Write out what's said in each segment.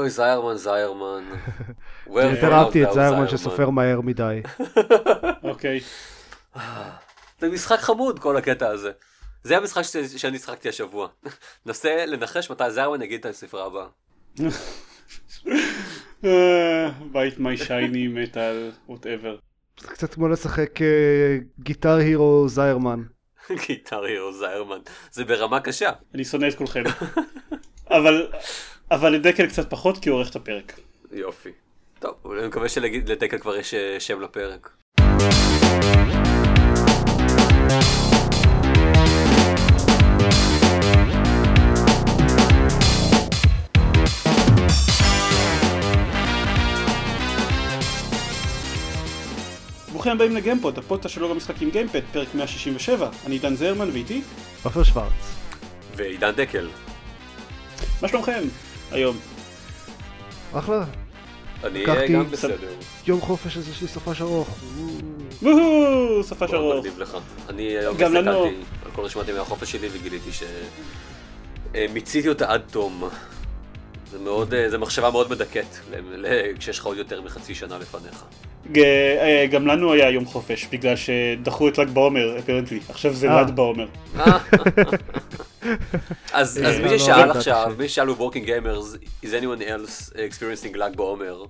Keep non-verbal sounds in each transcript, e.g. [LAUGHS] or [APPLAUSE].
אוי, זיירמן, זיירמן. [LAUGHS] יותר אהבתי את זיירמן שסופר מהר מדי. [LAUGHS] אוקיי. זה משחק חמוד כל הקטע הזה. זה המשחק שאני שחקתי השבוע. [LAUGHS] נסה לנחש מתי זיירמן יגיד את הספרה הבאה. בית מי שייני מטאל ווטאבר. זה קצת כמו לשחק אה, גיטר הירו זיירמן. גיטר הירו זיירמן. זה ברמה קשה. אני שונא את כולכם. אבל אבל לדקל קצת פחות כי הוא עורך את הפרק. יופי. טוב, אני מקווה שלדקל כבר יש אה, שם לפרק. ברוכים הבאים לגיימפוד, הפודקאסט שלו במשחקים גיימפד, פרק 167. אני עידן זרמן ואיתי? עופר שוורץ. ועידן דקל. מה שלומכם היום? אחלה. אני גם בסדר. יום חופש הזה שלי סופש ארוך. וואו, סופש ארוך. אני היום הסתכלתי על כל רשימת ימי החופש שלי וגיליתי שמיציתי אותה עד תום. זה מאוד, זה מחשבה מאוד מדכאת כשיש לך עוד יותר מחצי שנה לפניך. אה, גם לנו היה יום חופש, בגלל שדחו את ל"ג בעומר, אפרנטלי. עכשיו זה אה. ל"ד בעומר. [LAUGHS] אז מי לא, לא, ששאל לא, עכשיו, מי ששאל ב Working Gamers, is anyone else experiencing ל"ג בעומר?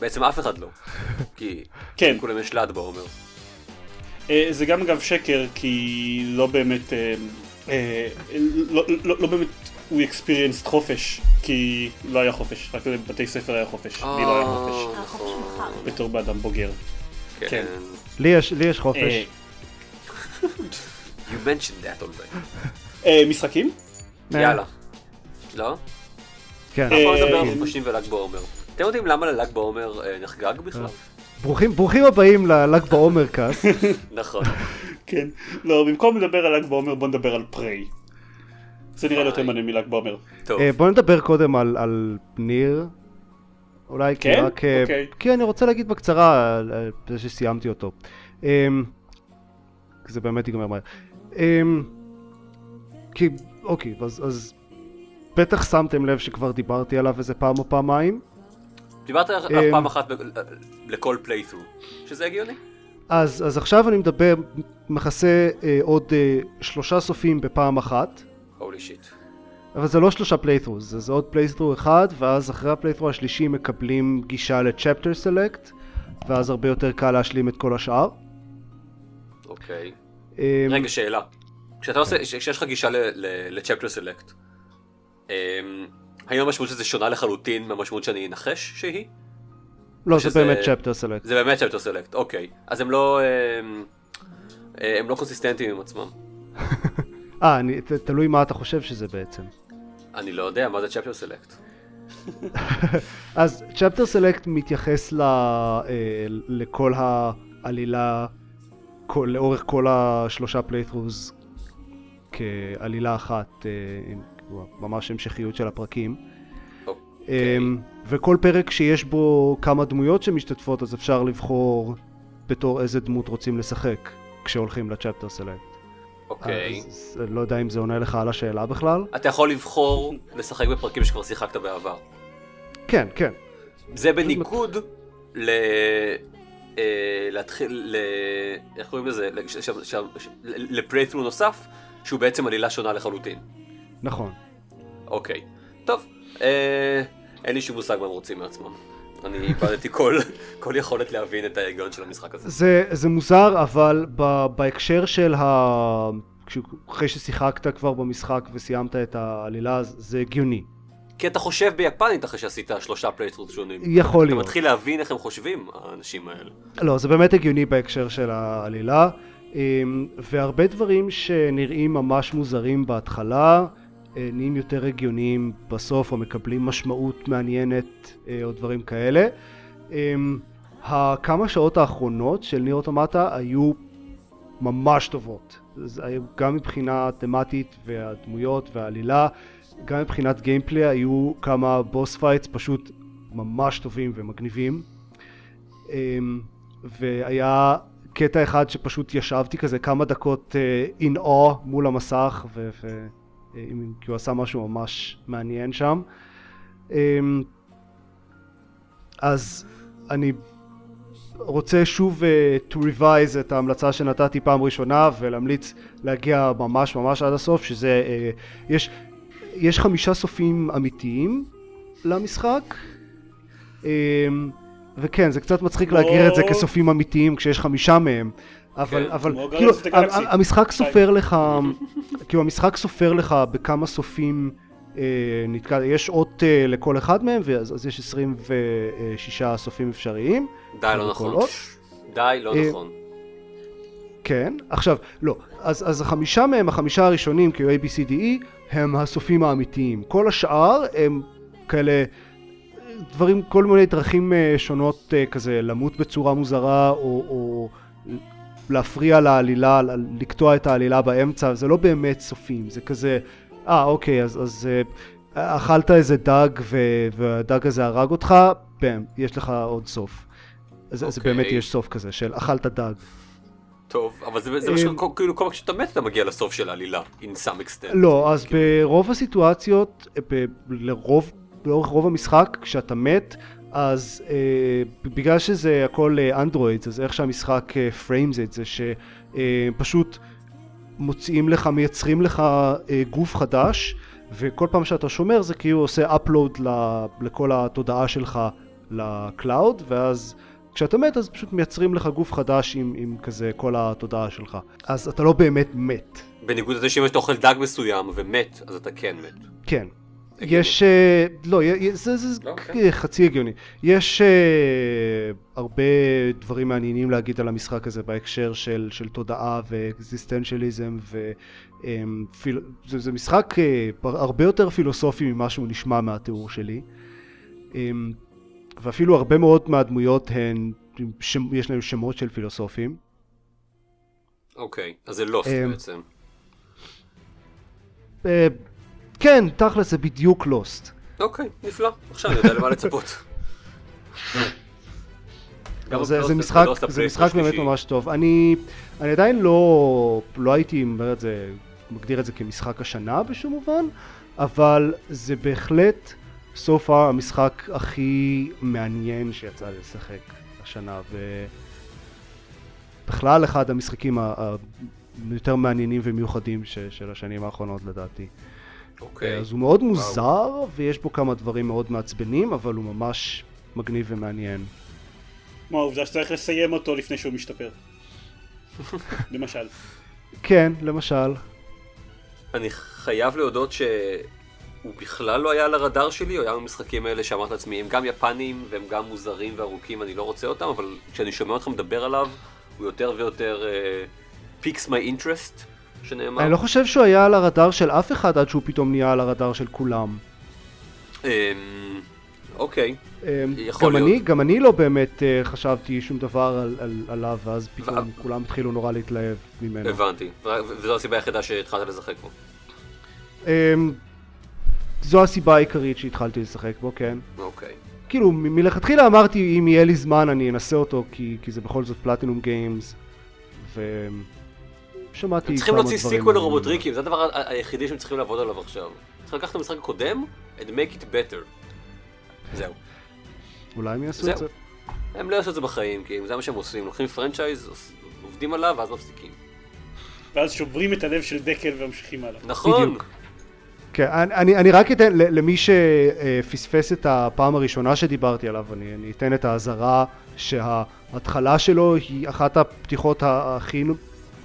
בעצם אף אחד לא. [LAUGHS] כי כן. כולם יש ל"ד בעומר. אה, זה גם אגב שקר, כי לא באמת, לא באמת הוא experienced חופש, כי לא היה חופש, רק בבתי ספר היה חופש, לי לא היה חופש. נכון. בתור באדם בוגר. כן. לי יש חופש. אה, You mentioned that already. אה, משחקים? יאללה. לא? כן. אנחנו אה, נדבר על חופשים ול"ג בעומר. אתם יודעים למה לל"ג בעומר אה, נחגג בכלל? ברוכים ברוכים הבאים לל"ג בעומר קאסט. [LAUGHS] נכון. כן. לא, במקום לדבר על ל"ג בעומר בוא נדבר על פריי. זה נראה לי יותר מעניין מל"ג בעומר. טוב. אה, בוא נדבר קודם על, על ניר. אולי כי כן? רק... אה, אוקיי. כי אני רוצה להגיד בקצרה על זה שסיימתי אותו. אמ, כי זה באמת ייגמר מהר. אמ, כי, אוקיי, אז, אז בטח שמתם לב שכבר דיברתי עליו איזה פעם או פעמיים. דיברת עליו אמ, פעם אחת ב- לכל פליית'רו, שזה הגיוני? אז, אז עכשיו אני מדבר, מכסה אה, עוד אה, שלושה סופים בפעם אחת. הולי שיט. אבל זה לא שלושה playthrough, זה, זה עוד playthrough אחד, ואז אחרי ה playthrough השלישי מקבלים גישה ל chapter select, ואז הרבה יותר קל להשלים את כל השאר. אוקיי. אמ, רגע, שאלה. כשאתה עושה, כשיש לך גישה ל-chapter select, אמ, האם המשמעות של זה שונה לחלוטין מהמשמעות שאני אנחש שהיא? לא, זה באמת chapter select. זה באמת chapter select, אוקיי. אז הם לא... אה, הם לא קונסיסטנטיים עם עצמם. [LAUGHS] אה, תלוי מה אתה חושב שזה בעצם. אני לא יודע מה זה chapter select. [LAUGHS] אז chapter select מתייחס ל, אה, לכל העלילה, כל, לאורך כל השלושה playthroughs כעלילה אחת, אה, עם ממש המשכיות של הפרקים. אוקיי. אמ, וכל פרק שיש בו כמה דמויות שמשתתפות, אז אפשר לבחור בתור איזה דמות רוצים לשחק כשהולכים לצ'פטר סלקט. אוקיי. אז לא יודע אם זה עונה לך על השאלה בכלל. אתה יכול לבחור לשחק בפרקים שכבר שיחקת בעבר. כן, כן. זה בניגוד ל... אה, להתחיל ל... איך קוראים לזה? לפליית'רו נוסף, שהוא בעצם עלילה שונה לחלוטין. נכון. אוקיי. טוב, אה, אין לי שום מושג מה הם רוצים מעצמם. אני איבדתי כל, כל יכולת להבין את ההיגיון של המשחק הזה. זה, זה מוזר, אבל ב, בהקשר של ה... אחרי ששיחקת כבר במשחק וסיימת את העלילה, זה הגיוני. כי אתה חושב ביפנית אחרי שעשית שלושה פליית'רו שונים. יכול אתה להיות. מתחיל להבין איך הם חושבים, האנשים האלה. לא, זה באמת הגיוני בהקשר של העלילה, אמ, והרבה דברים שנראים ממש מוזרים בהתחלה, נהיים יותר הגיוניים בסוף, או מקבלים משמעות מעניינת, אה, או דברים כאלה. אמ, הכמה שעות האחרונות של NieR Automata היו ממש טובות. גם מבחינה תמטית והדמויות והעלילה, גם מבחינת gameplay היו כמה boss fights פשוט ממש טובים ומגניבים. אמ, והיה קטע אחד שפשוט ישבתי כזה כמה דקות אה, in awe מול המסך, ו- אה, כי הוא עשה משהו ממש מעניין שם. אמ, אז אני רוצה שוב uh, to revise את ההמלצה שנתתי פעם ראשונה ולהמליץ להגיע ממש ממש עד הסוף שזה uh, יש, יש חמישה סופים אמיתיים למשחק um, וכן זה קצת מצחיק או... להגדיר את זה כסופים אמיתיים כשיש חמישה מהם אבל, כן, אבל כאילו המשחק סופר לך כאילו המשחק סופר לך בכמה סופים אה, נתקע, יש אות אה, לכל אחד מהם, אז יש 26 סופים אפשריים. די, לא נכון. די, לא אה, נכון. כן, עכשיו, לא, אז, אז החמישה מהם, החמישה הראשונים, כאילו A, B, C, D, E, הם הסופים האמיתיים. כל השאר הם כאלה דברים, כל מיני דרכים שונות כזה, למות בצורה מוזרה, או, או להפריע לעלילה, לקטוע את העלילה באמצע, זה לא באמת סופים, זה כזה אה, אוקיי, אז, אז אה, אכלת איזה דג ו, והדג הזה הרג אותך, בם, יש לך עוד סוף. אז, אוקיי. אז באמת יש סוף כזה של אכלת דג. טוב, אבל זה, זה מה אה, שכאילו כל פעם שאתה מת אתה מגיע לסוף של העלילה, in some extent. לא, אז כאילו. ברוב הסיטואציות, ב, לרוב, לאורך רוב המשחק, כשאתה מת, אז אה, בגלל שזה הכל אנדרואיד, אה, אז איך שהמשחק frames את זה שפשוט אה, מוציאים לך, מייצרים לך אה, גוף חדש, וכל פעם שאתה שומר זה כאילו עושה upload לכל התודעה שלך ל cloud, ואז כשאתה מת אז פשוט מייצרים לך גוף חדש עם, עם כזה כל התודעה שלך. אז אתה לא באמת מת. בניגוד לזה שאם אתה אוכל דג מסוים ומת, אז אתה כן מת. כן. יש, uh, לא, זה, זה לא, okay. חצי הגיוני. יש uh, הרבה דברים מעניינים להגיד על המשחק הזה בהקשר של, של תודעה ואקזיסטנציאליזם וזה um, זה משחק uh, הרבה יותר פילוסופי ממה שהוא נשמע מהתיאור שלי. Um, ואפילו הרבה מאוד מהדמויות הן, יש להם שמות של פילוסופים. אוקיי, okay, אז זה לוסט um, בעצם. כן, תכל'ס זה בדיוק לוסט. אוקיי, נפלא. עכשיו אני יודע למה לצפות. זה, זה משחק, זה משחק באמת ממש טוב. אני, אני עדיין לא, לא הייתי אומר את זה, מגדיר את זה כמשחק השנה בשום מובן, אבל זה בהחלט so far המשחק הכי מעניין שיצא לי לשחק השנה, ובכלל אחד המשחקים היותר מעניינים ומיוחדים של השנים האחרונות לדעתי. אוקיי. אז הוא מאוד מוזר, ויש בו כמה דברים מאוד מעצבנים, אבל הוא ממש מגניב ומעניין. כמו העובדה שצריך לסיים אותו לפני שהוא משתפר. [LAUGHS] למשל. כן, למשל. אני חייב להודות שהוא בכלל לא היה על הרדאר שלי, הוא היה במשחקים האלה שאמרת לעצמי, הם גם יפנים והם גם מוזרים וארוכים, אני לא רוצה אותם, אבל כשאני שומע אותך מדבר עליו, הוא יותר ויותר פיקס מי אינטרסט. שנאמר. אני לא חושב שהוא היה על הרדאר של אף אחד עד שהוא פתאום נהיה על הרדאר של כולם. אמ, אוקיי, אמ, יכול להיות. אני, גם אני לא באמת uh, חשבתי שום דבר על, על, עליו, ואז פתאום ו... כולם התחילו נורא להתלהב ממנו. הבנתי, וזו הסיבה היחידה שהתחלת לשחק בו. Um, זו הסיבה העיקרית שהתחלתי לשחק בו, כן. אוקיי. כאילו, מלכתחילה אמרתי, אם יהיה לי זמן אני אנסה אותו, כי, כי זה בכל זאת Platinum Games, ו... שמעתי כמה דברים. צריכים להוציא sequel לרובוטריקים, זה הדבר היחידי שהם צריכים לעבוד עליו עכשיו. צריכים לקחת את המשחק הקודם, and make it better. זהו. אולי הם יעשו את זה. הם לא יעשו את זה בחיים, כי זה מה שהם עושים, לוקחים franchise, עובדים עליו, ואז מפסיקים. ואז שוברים את הלב של דקל וממשיכים הלאה. נכון. כן, אני, אני רק אתן למי שפספס את הפעם הראשונה שדיברתי עליו, אני, אני אתן את האזהרה שההתחלה שלו היא אחת הפתיחות הכי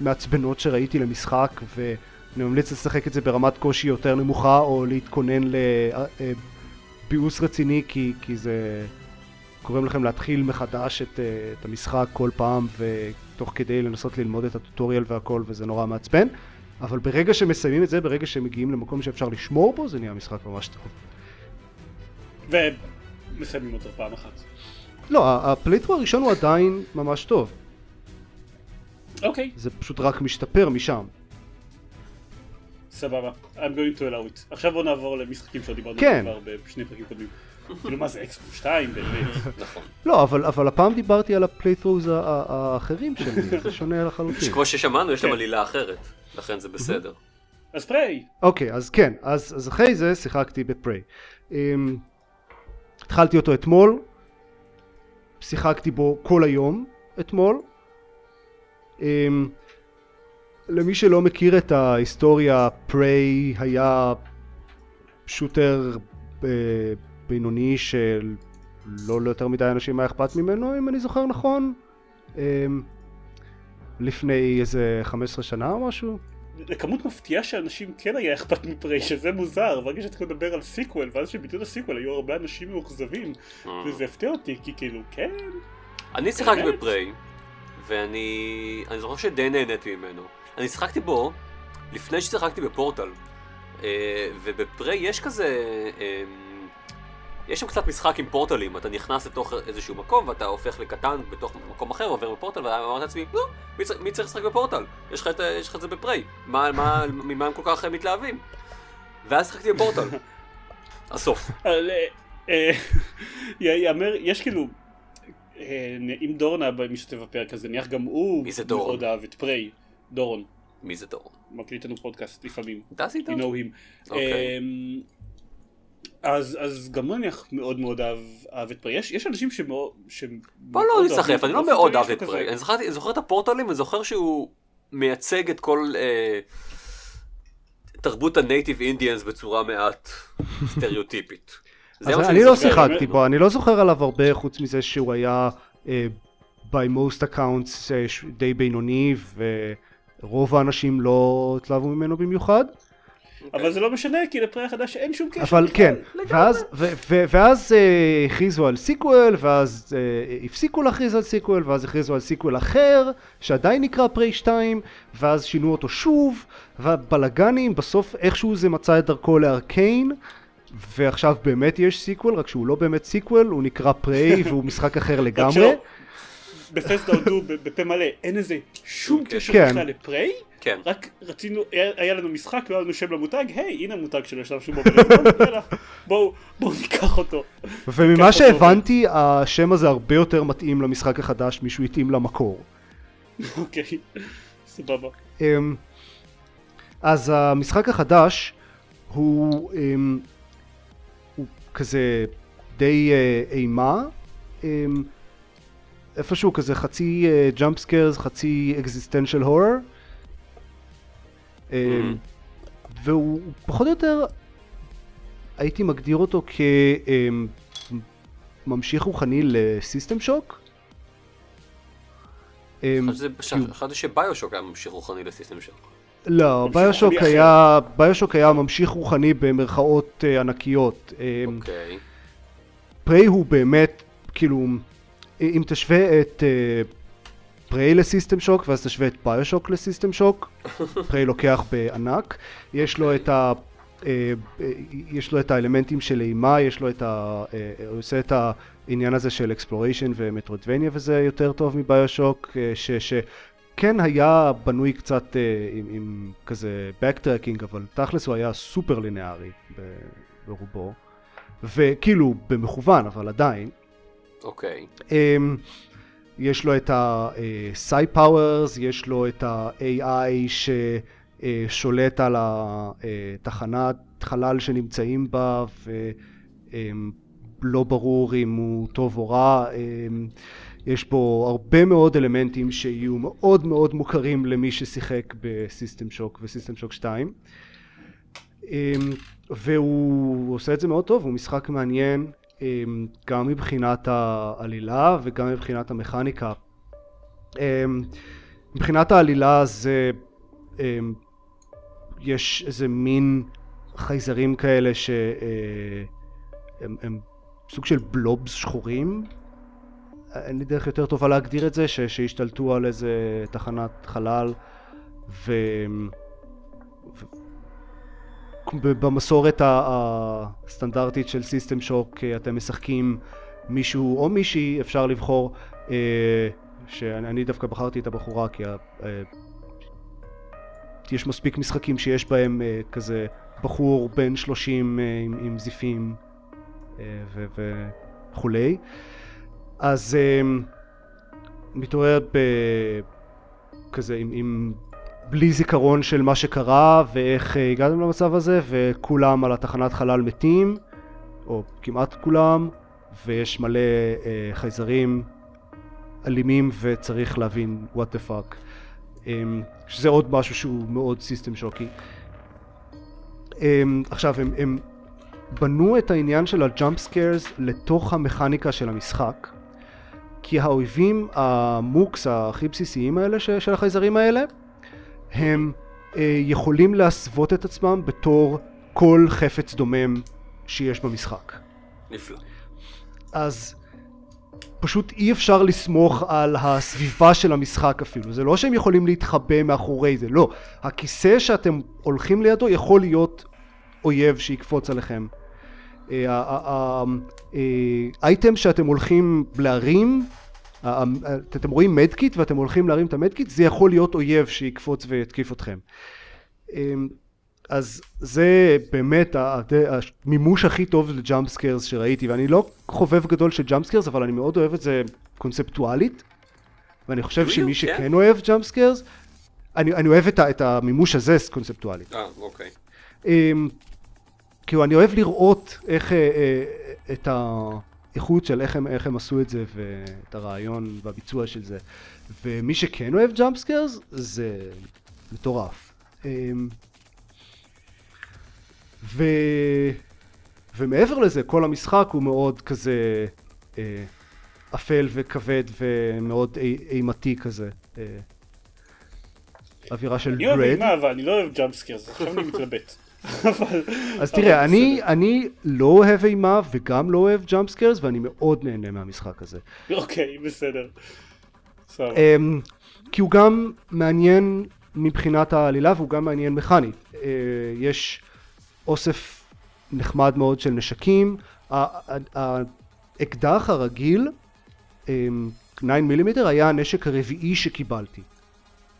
מעצבנות שראיתי למשחק ואני ממליץ לשחק את זה ברמת קושי יותר נמוכה או להתכונן לביאוס רציני כי, כי זה גורם לכם להתחיל מחדש את, את המשחק כל פעם ותוך כדי לנסות ללמוד את הטוטוריאל והכל וזה נורא מעצבן אבל ברגע שמסיימים את זה, ברגע שמגיעים למקום שאפשר לשמור בו, זה נהיה משחק ממש טוב. ומסיימים אותו פעם אחת. לא, ה playthrough הראשון הוא עדיין ממש טוב. אוקיי. זה פשוט רק משתפר משם. סבבה, I'm going to allow it. עכשיו בוא נעבור למשחקים שעוד דיברנו כן. כבר בשני פרקים קודמים. כאילו מה זה XCOM 2 באמת, [LAUGHS] נכון. לא, אבל, אבל הפעם דיברתי על ה playthroughs האחרים שלי, [LAUGHS] זה שונה לחלוטין. כמו ששמענו, יש להם כן. עלילה אחרת, לכן זה בסדר. אז פריי. אוקיי, אז כן, אז, אז אחרי זה שיחקתי בפריי. Um, התחלתי אותו אתמול, שיחקתי בו כל היום אתמול. אמ, למי שלא מכיר את ההיסטוריה, פריי היה שוטר אה, בינוני של לא ליותר מדי אנשים היה אכפת ממנו, אם אני זוכר נכון. אמ, לפני איזה 15 שנה או משהו. לכמות מפתיעה שאנשים כן היה אכפת מ Prey, שזה מוזר, ברגע שאתה מדבר על sequel, ואז שביטלו ה sequel היו הרבה אנשים מאוכזבים, אה. וזה הפתיע אותי, כי כאילו, כן, אני שיחקתי? ב Prey, ואני אני זוכר שדי נהניתי ממנו. אני שיחקתי בו לפני ששיחקתי בפורטל, אה, וב Prey יש כזה... אה, יש שם קצת משחק עם פורטלים, אתה נכנס לתוך איזשהו מקום ואתה הופך לקטן בתוך מקום אחר, עובר בפורטל, ואמרתי לעצמי, לא, מי צריך- מי צריך לשחק בפורטל? יש לך את יש לך את זה בפריי, מה- מה- ממה הם כל כך מתלהבים? ואז שיחקתי בפורטל. [LAUGHS] הסוף. אה, אה, [LAUGHS] י- יאמר, יש כאילו, אם דורון היה משתתף בפרק הזה, נניח גם הוא דורון? מאוד אהב את פריי, דורון, מי זה דור? מקליט לנו פודקאסט לפעמים, דסי you איתו? know him. אוקיי. אמ, אז, אז גם הוא נניח מאוד מאוד אהב, אהב את פריי, יש, יש אנשים שמאוד, בוא לא נסחף, אני לא מאוד אהב את פריי. אני אני זוכר את הפורטלים, אני זוכר שהוא מייצג את כל אה, תרבות הנייטיב אינדיאנס בצורה מעט סטריאוטיפית. זה מה אני שאני לא זוכר. שיחקתי בו, אני לא זוכר עליו הרבה חוץ מזה שהוא היה אה, by most accounts אה, די בינוני ורוב האנשים לא התלהבו ממנו במיוחד. אבל זה לא משנה, כי ל Prey החדש אין שום קשר. אבל. כן, ואז, הכריזו על sequel, ואז הפסיקו להכריז על sequel, ואז הכריזו על sequel אחר, שעדיין נקרא Prey 2, ואז שינו אותו שוב, והבלאגנים, בסוף איכשהו זה מצא את דרכו ל Arkane, ועכשיו באמת יש sequel, רק שהוא לא באמת sequel, הוא נקרא Prey, [LAUGHS] והוא משחק אחר רק לגמרי. שלא, Bethesda הודו ב- בפה מלא, אין לזה שום כן. קשר כן. בכלל לפריי, כן. רק רצינו, היה לנו משחק, לא היה לנו שם למותג, היי, הנה המותג שלו, יש לנו יאללה, בואו בואו ניקח אותו. וממה שהבנתי, השם הזה הרבה יותר מתאים למשחק החדש, מישהו התאים למקור. אוקיי, סבבה. אמ, אז המשחק החדש הוא, אמ, הוא כזה די אה, אימה, אמ, איפשהו כזה חצי jump scares, חצי existential horror, אמ, והוא פחות או יותר, הייתי מגדיר אותו כממשיך רוחני ל System Shock. אמ, חשבתי ש BioShock היה ממשיך רוחני ל System Shock. לא, BioShock היה, BioShock היה ממשיך רוחני במרכאות אה, ענקיות. אה, אוקיי. Prey הוא באמת, כאילו, אם תשווה את אה, Prey ל System Shock ואז תשווה את BioShock ל System Shock, [LAUGHS] Prey לוקח בענק, יש לו את ה... אה, אה, יש לו את האלמנטים של אימה, יש לו את ה... אה, הוא עושה את העניין הזה של exploration ו Metroidvania וזה יותר טוב מ BioShock, ש... ש כן היה בנוי קצת אה, עם, עם כזה backtracking, אבל תכלס הוא היה סופר לינארי ברובו. וכאילו במכוון, אבל עדיין. אוקיי. אמ, יש לו את ה-Psy Powers, יש לו את ה-AI ששולט על התחנת חלל שנמצאים בה, ולא ברור אם הוא טוב או רע. יש בו הרבה מאוד אלמנטים שיהיו מאוד מאוד מוכרים למי ששיחק בסיסטם שוק וסיסטם שוק 2. אמ, והוא עושה את זה מאוד טוב, הוא משחק מעניין אמ, גם מבחינת העלילה וגם מבחינת המכניקה. אמ, מבחינת העלילה זה יש איזה מין חייזרים כאלה שהם הם סוג של בלובס שחורים אין לי דרך יותר טובה להגדיר את זה, ש, שהשתלטו על איזה תחנת חלל ו... ו... במסורת הסטנדרטית של סיסטם שוק אתם משחקים מישהו או מישהי, אפשר לבחור, אה, שאני אני דווקא בחרתי את הבחורה כי אה, יש מספיק משחקים שיש בהם אה, כזה בחור בן 30 אה, עם, עם זיפים אה, וכולי. אז אה, מתעורר ב... כזה עם, עם בלי זיכרון של מה שקרה ואיך אה, הגעתם למצב הזה וכולם על התחנת חלל מתים או כמעט כולם ויש מלא אה, חייזרים אלימים וצריך להבין what the fuck. אה, שזה עוד משהו שהוא מאוד System Shock י. אה, עכשיו הם, הם בנו את העניין של ה jump scares לתוך המכניקה של המשחק כי האויבים המוקס הכי בסיסיים האלה ש, של החייזרים האלה הם אה, יכולים להסוות את עצמם בתור כל חפץ דומם שיש במשחק. נפלא. אז פשוט אי אפשר לסמוך על הסביבה של המשחק אפילו. זה לא שהם יכולים להתחבא מאחורי זה, לא. הכיסא שאתם הולכים לידו יכול להיות אויב שיקפוץ עליכם. האייטם שאתם הולכים להרים, אתם רואים medkit ואתם הולכים להרים את ה medkit, זה יכול להיות אויב שיקפוץ ויתקיף אתכם. אמ, אז זה באמת המימוש הכי טוב ל jump scares שראיתי ואני לא חובב גדול של jump scares אבל אני מאוד אוהב את זה קונספטואלית ואני חושב שמי שכן כן. אוהב jump scares אני, אני אוהב את, את המימוש הזה קונספטואלית. אה, אוקיי. כאילו אני אוהב לראות איך אה, אה, את האיכות של איך הם, איך הם עשו את זה ואת הרעיון והביצוע של זה ומי שכן אוהב jump scares זה מטורף. אמ, ו... ומעבר לזה, כל המשחק הוא מאוד כזה אה, אפל וכבד ומאוד אימתי כזה. אה, אווירה של dread. אני אוהב אימה, אבל אני לא אוהב jump scares, עכשיו אני מתלבט. [LAUGHS] אז תראה, אני, אני לא אוהב אימה וגם לא אוהב jump scares ואני מאוד נהנה מהמשחק הזה. אוקיי, בסדר. Um, כי הוא גם מעניין מבחינת העלילה והוא גם מעניין מכנית. Uh, יש אוסף נחמד מאוד של נשקים. האקדח הרגיל, 9 אמ, מילימטר, היה הנשק הרביעי שקיבלתי.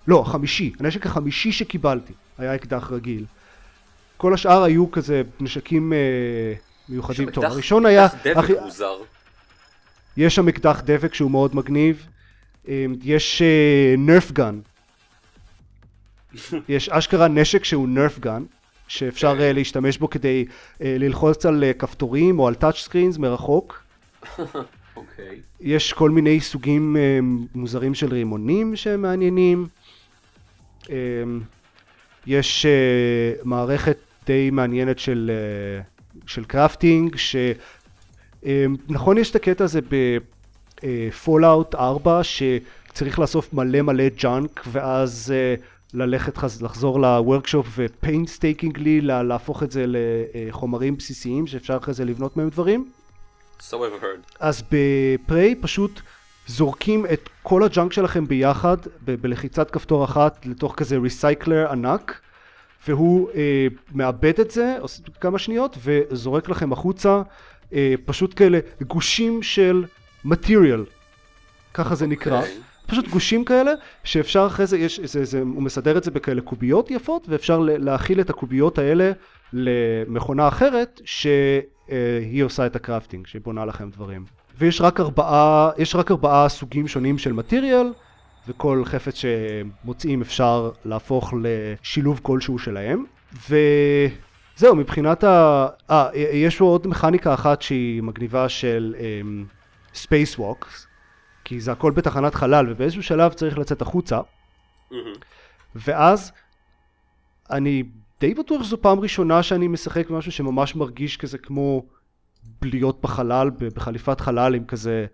לא, החמישי, הנשק החמישי שקיבלתי היה אקדח רגיל. כל השאר היו כזה נשקים uh, מיוחדים. טוב, הראשון היה... אקדח דבק. מוזר. יש שם אקדח דבק שהוא מאוד מגניב. Um, יש נרף uh, גן. יש אשכרה נשק שהוא נרף גן. שאפשר uh, להשתמש בו כדי ללחוץ על כפתורים או על טאצ' סקרינס מרחוק. [LAUGHS] אוקיי. יש כל מיני סוגים מוזרים של רימונים שהם מעניינים. יש מערכת די מעניינת של, uh, של crafting, שנכון uh, יש את הקטע הזה ב Fallout uh, 4 שצריך לאסוף מלא מלא junk ואז ללכת, לחזור ל workshop ו painstakingly להפוך את זה לחומרים בסיסיים שאפשר אחרי זה לבנות מהם דברים. So I've heard. אז ב Prey פשוט זורקים את כל ה junk שלכם ביחד ב- בלחיצת כפתור אחת לתוך כזה recycler ענק והוא אה, מעבד את זה כמה שניות וזורק לכם החוצה אה, פשוט כאלה גושים של material ככה זה okay. נקרא אוקיי. פשוט גושים כאלה שאפשר אחרי זה, יש, זה, זה, הוא מסדר את זה בכאלה קוביות יפות ואפשר להכיל את הקוביות האלה למכונה אחרת שהיא עושה את הקרפטינג, שהיא בונה לכם דברים. ויש רק ארבעה, יש רק ארבעה סוגים שונים של מטריאל וכל חפץ שמוצאים אפשר להפוך לשילוב כלשהו שלהם וזהו מבחינת ה... אה, יש פה עוד מכניקה אחת שהיא מגניבה של um, Space Walks כי זה הכל בתחנת חלל ובאיזשהו שלב צריך לצאת החוצה mm-hmm. ואז אני די בטוח שזו פעם ראשונה שאני משחק משהו שממש מרגיש כזה כמו להיות בחלל, בחליפת חלל עם כזה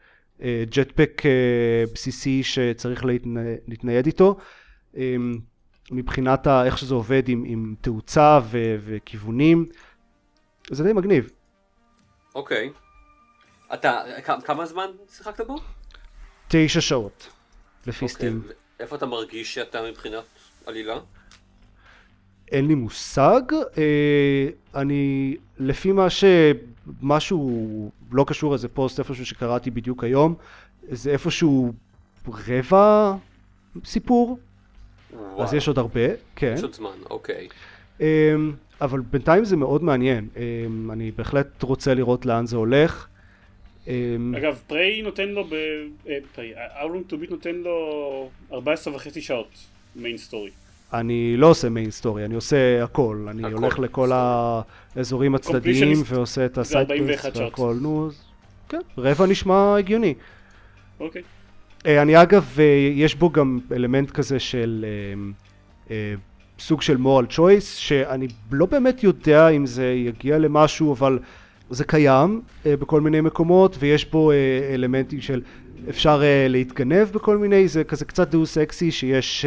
ג'טפק אה, בסיסי שצריך להתנה, להתנייד איתו אה, מבחינת ה, איך שזה עובד עם, עם תאוצה ו, וכיוונים זה די מגניב. אוקיי. Okay. אתה, כמה זמן שיחקת בו? תשע שעות, לפי okay, סטים. איפה אתה מרגיש שאתה מבחינת עלילה? אין לי מושג, אה, אני, לפי מה שמשהו לא קשור איזה פוסט איפשהו שקראתי בדיוק היום, זה איפשהו רבע סיפור, וואו. אז יש עוד הרבה, כן. יש עוד זמן, אוקיי. אה, אבל בינתיים זה מאוד מעניין, אה, אני בהחלט רוצה לראות לאן זה הולך. אמ, אגב, Prey נותן לו, Prey, HowLongToBeat נותן לו 14 וחצי שעות main story. אני לא עושה main story, אני עושה הכל, אני הכל, הולך לכל האזורים הצדדיים ועושה את ה side quest והכל, נו, כן, רבע נשמע הגיוני. אוקיי. אה, אני אגב, אה, יש בו גם אלמנט כזה של אה, סוג של moral choice, שאני לא באמת יודע אם זה יגיע למשהו, אבל זה קיים בכל מיני מקומות, ויש בו אלמנטים של אפשר להתגנב בכל מיני, זה כזה קצת דאוס אקסי שיש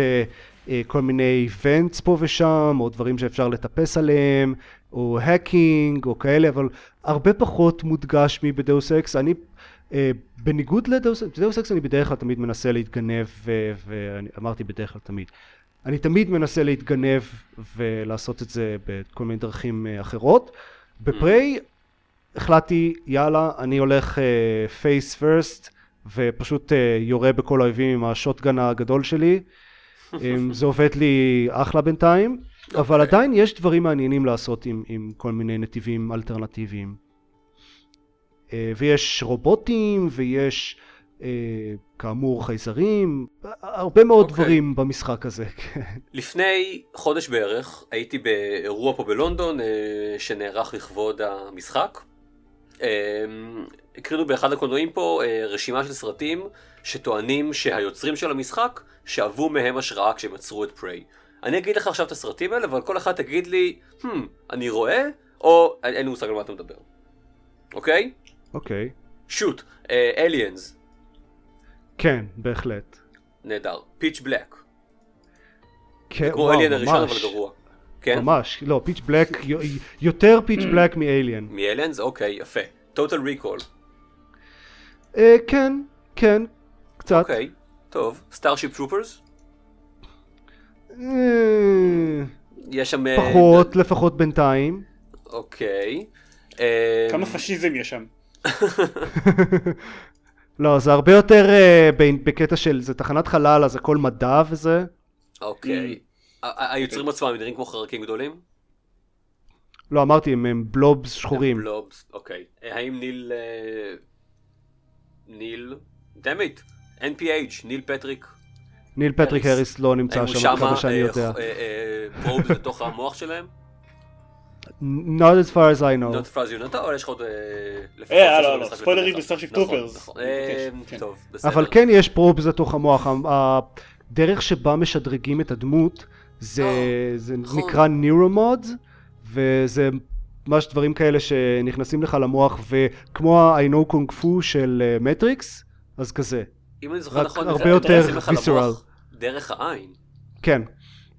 כל מיני vents פה ושם, או דברים שאפשר לטפס עליהם, או hacking, או כאלה, אבל הרבה פחות מודגש מב Deus Ex. אני, אה, בניגוד ל Deus Ex, אני בדרך כלל תמיד מנסה להתגנב, ואמרתי בדרך כלל תמיד. אני תמיד מנסה להתגנב ולעשות את זה בכל מיני דרכים אה, אחרות. בפריי החלטתי, יאללה, אני הולך פייס uh, פרסט ופשוט uh, יורה בכל האויבים עם השוטגן הגדול שלי. Um, זה עובד לי אחלה בינתיים. אבל עדיין יש דברים מעניינים לעשות עם, עם כל מיני נתיבים אלטרנטיביים. Uh, ויש רובוטים, ויש uh, כאמור חייזרים, הרבה מאוד okay. דברים במשחק הזה. [LAUGHS] כן. לפני חודש בערך הייתי באירוע פה בלונדון uh, שנערך לכבוד המשחק. הקרינו באחד הקולנועים פה רשימה של סרטים שטוענים שהיוצרים של המשחק שאבו מהם השראה כשהם יצרו את פריי. אני אגיד לך עכשיו את הסרטים האלה, אבל כל אחד תגיד לי, hmm, אני רואה, או אין לי מושג על מה אתה מדבר. אוקיי? אוקיי. שוט, Aliens. כן, בהחלט. נהדר. Pitch Black. כן, כמו Alien הראשון אבל גרוע. כן? ממש, לא, Pitch Black, יותר Pitch Black מ Alien. מ Aliens? אוקיי, יפה. Total Recall. כן, כן, קצת. אוקיי, טוב. סטארשיפ טרופרס? יש שם... פחות, לפחות בינתיים. אוקיי. כמה פשיזם יש שם? [LAUGHS] לא, זה הרבה יותר בקטע של, זה תחנת חלל, אז הכל מדע וזה. אוקיי. היוצרים עצמם נראים כמו חרקים גדולים? לא, אמרתי, הם blobs שחורים. הם blobs, אוקיי. האם ניל... ניל... dammit, NPH, ניל פטריק. ניל פטריק הריס לא נמצא שם, עד כמה שאני יודע. probes לתוך המוח שלהם? Not as far as I know. Not as far as you know, אבל יש לך עוד... אה, לא, לא, ספוילרים ב Starship Troopers. טוב, בסדר. אבל כן יש probes לתוך המוח. הדרך שבה משדרגים את הדמות זה, זה נקרא Neuromod וזה ממש דברים כאלה שנכנסים לך למוח וכמו ה I know kung fu של Matrix אז כזה. אם אני זוכר נכון, הרבה יותר ויסרל. דרך העין. כן.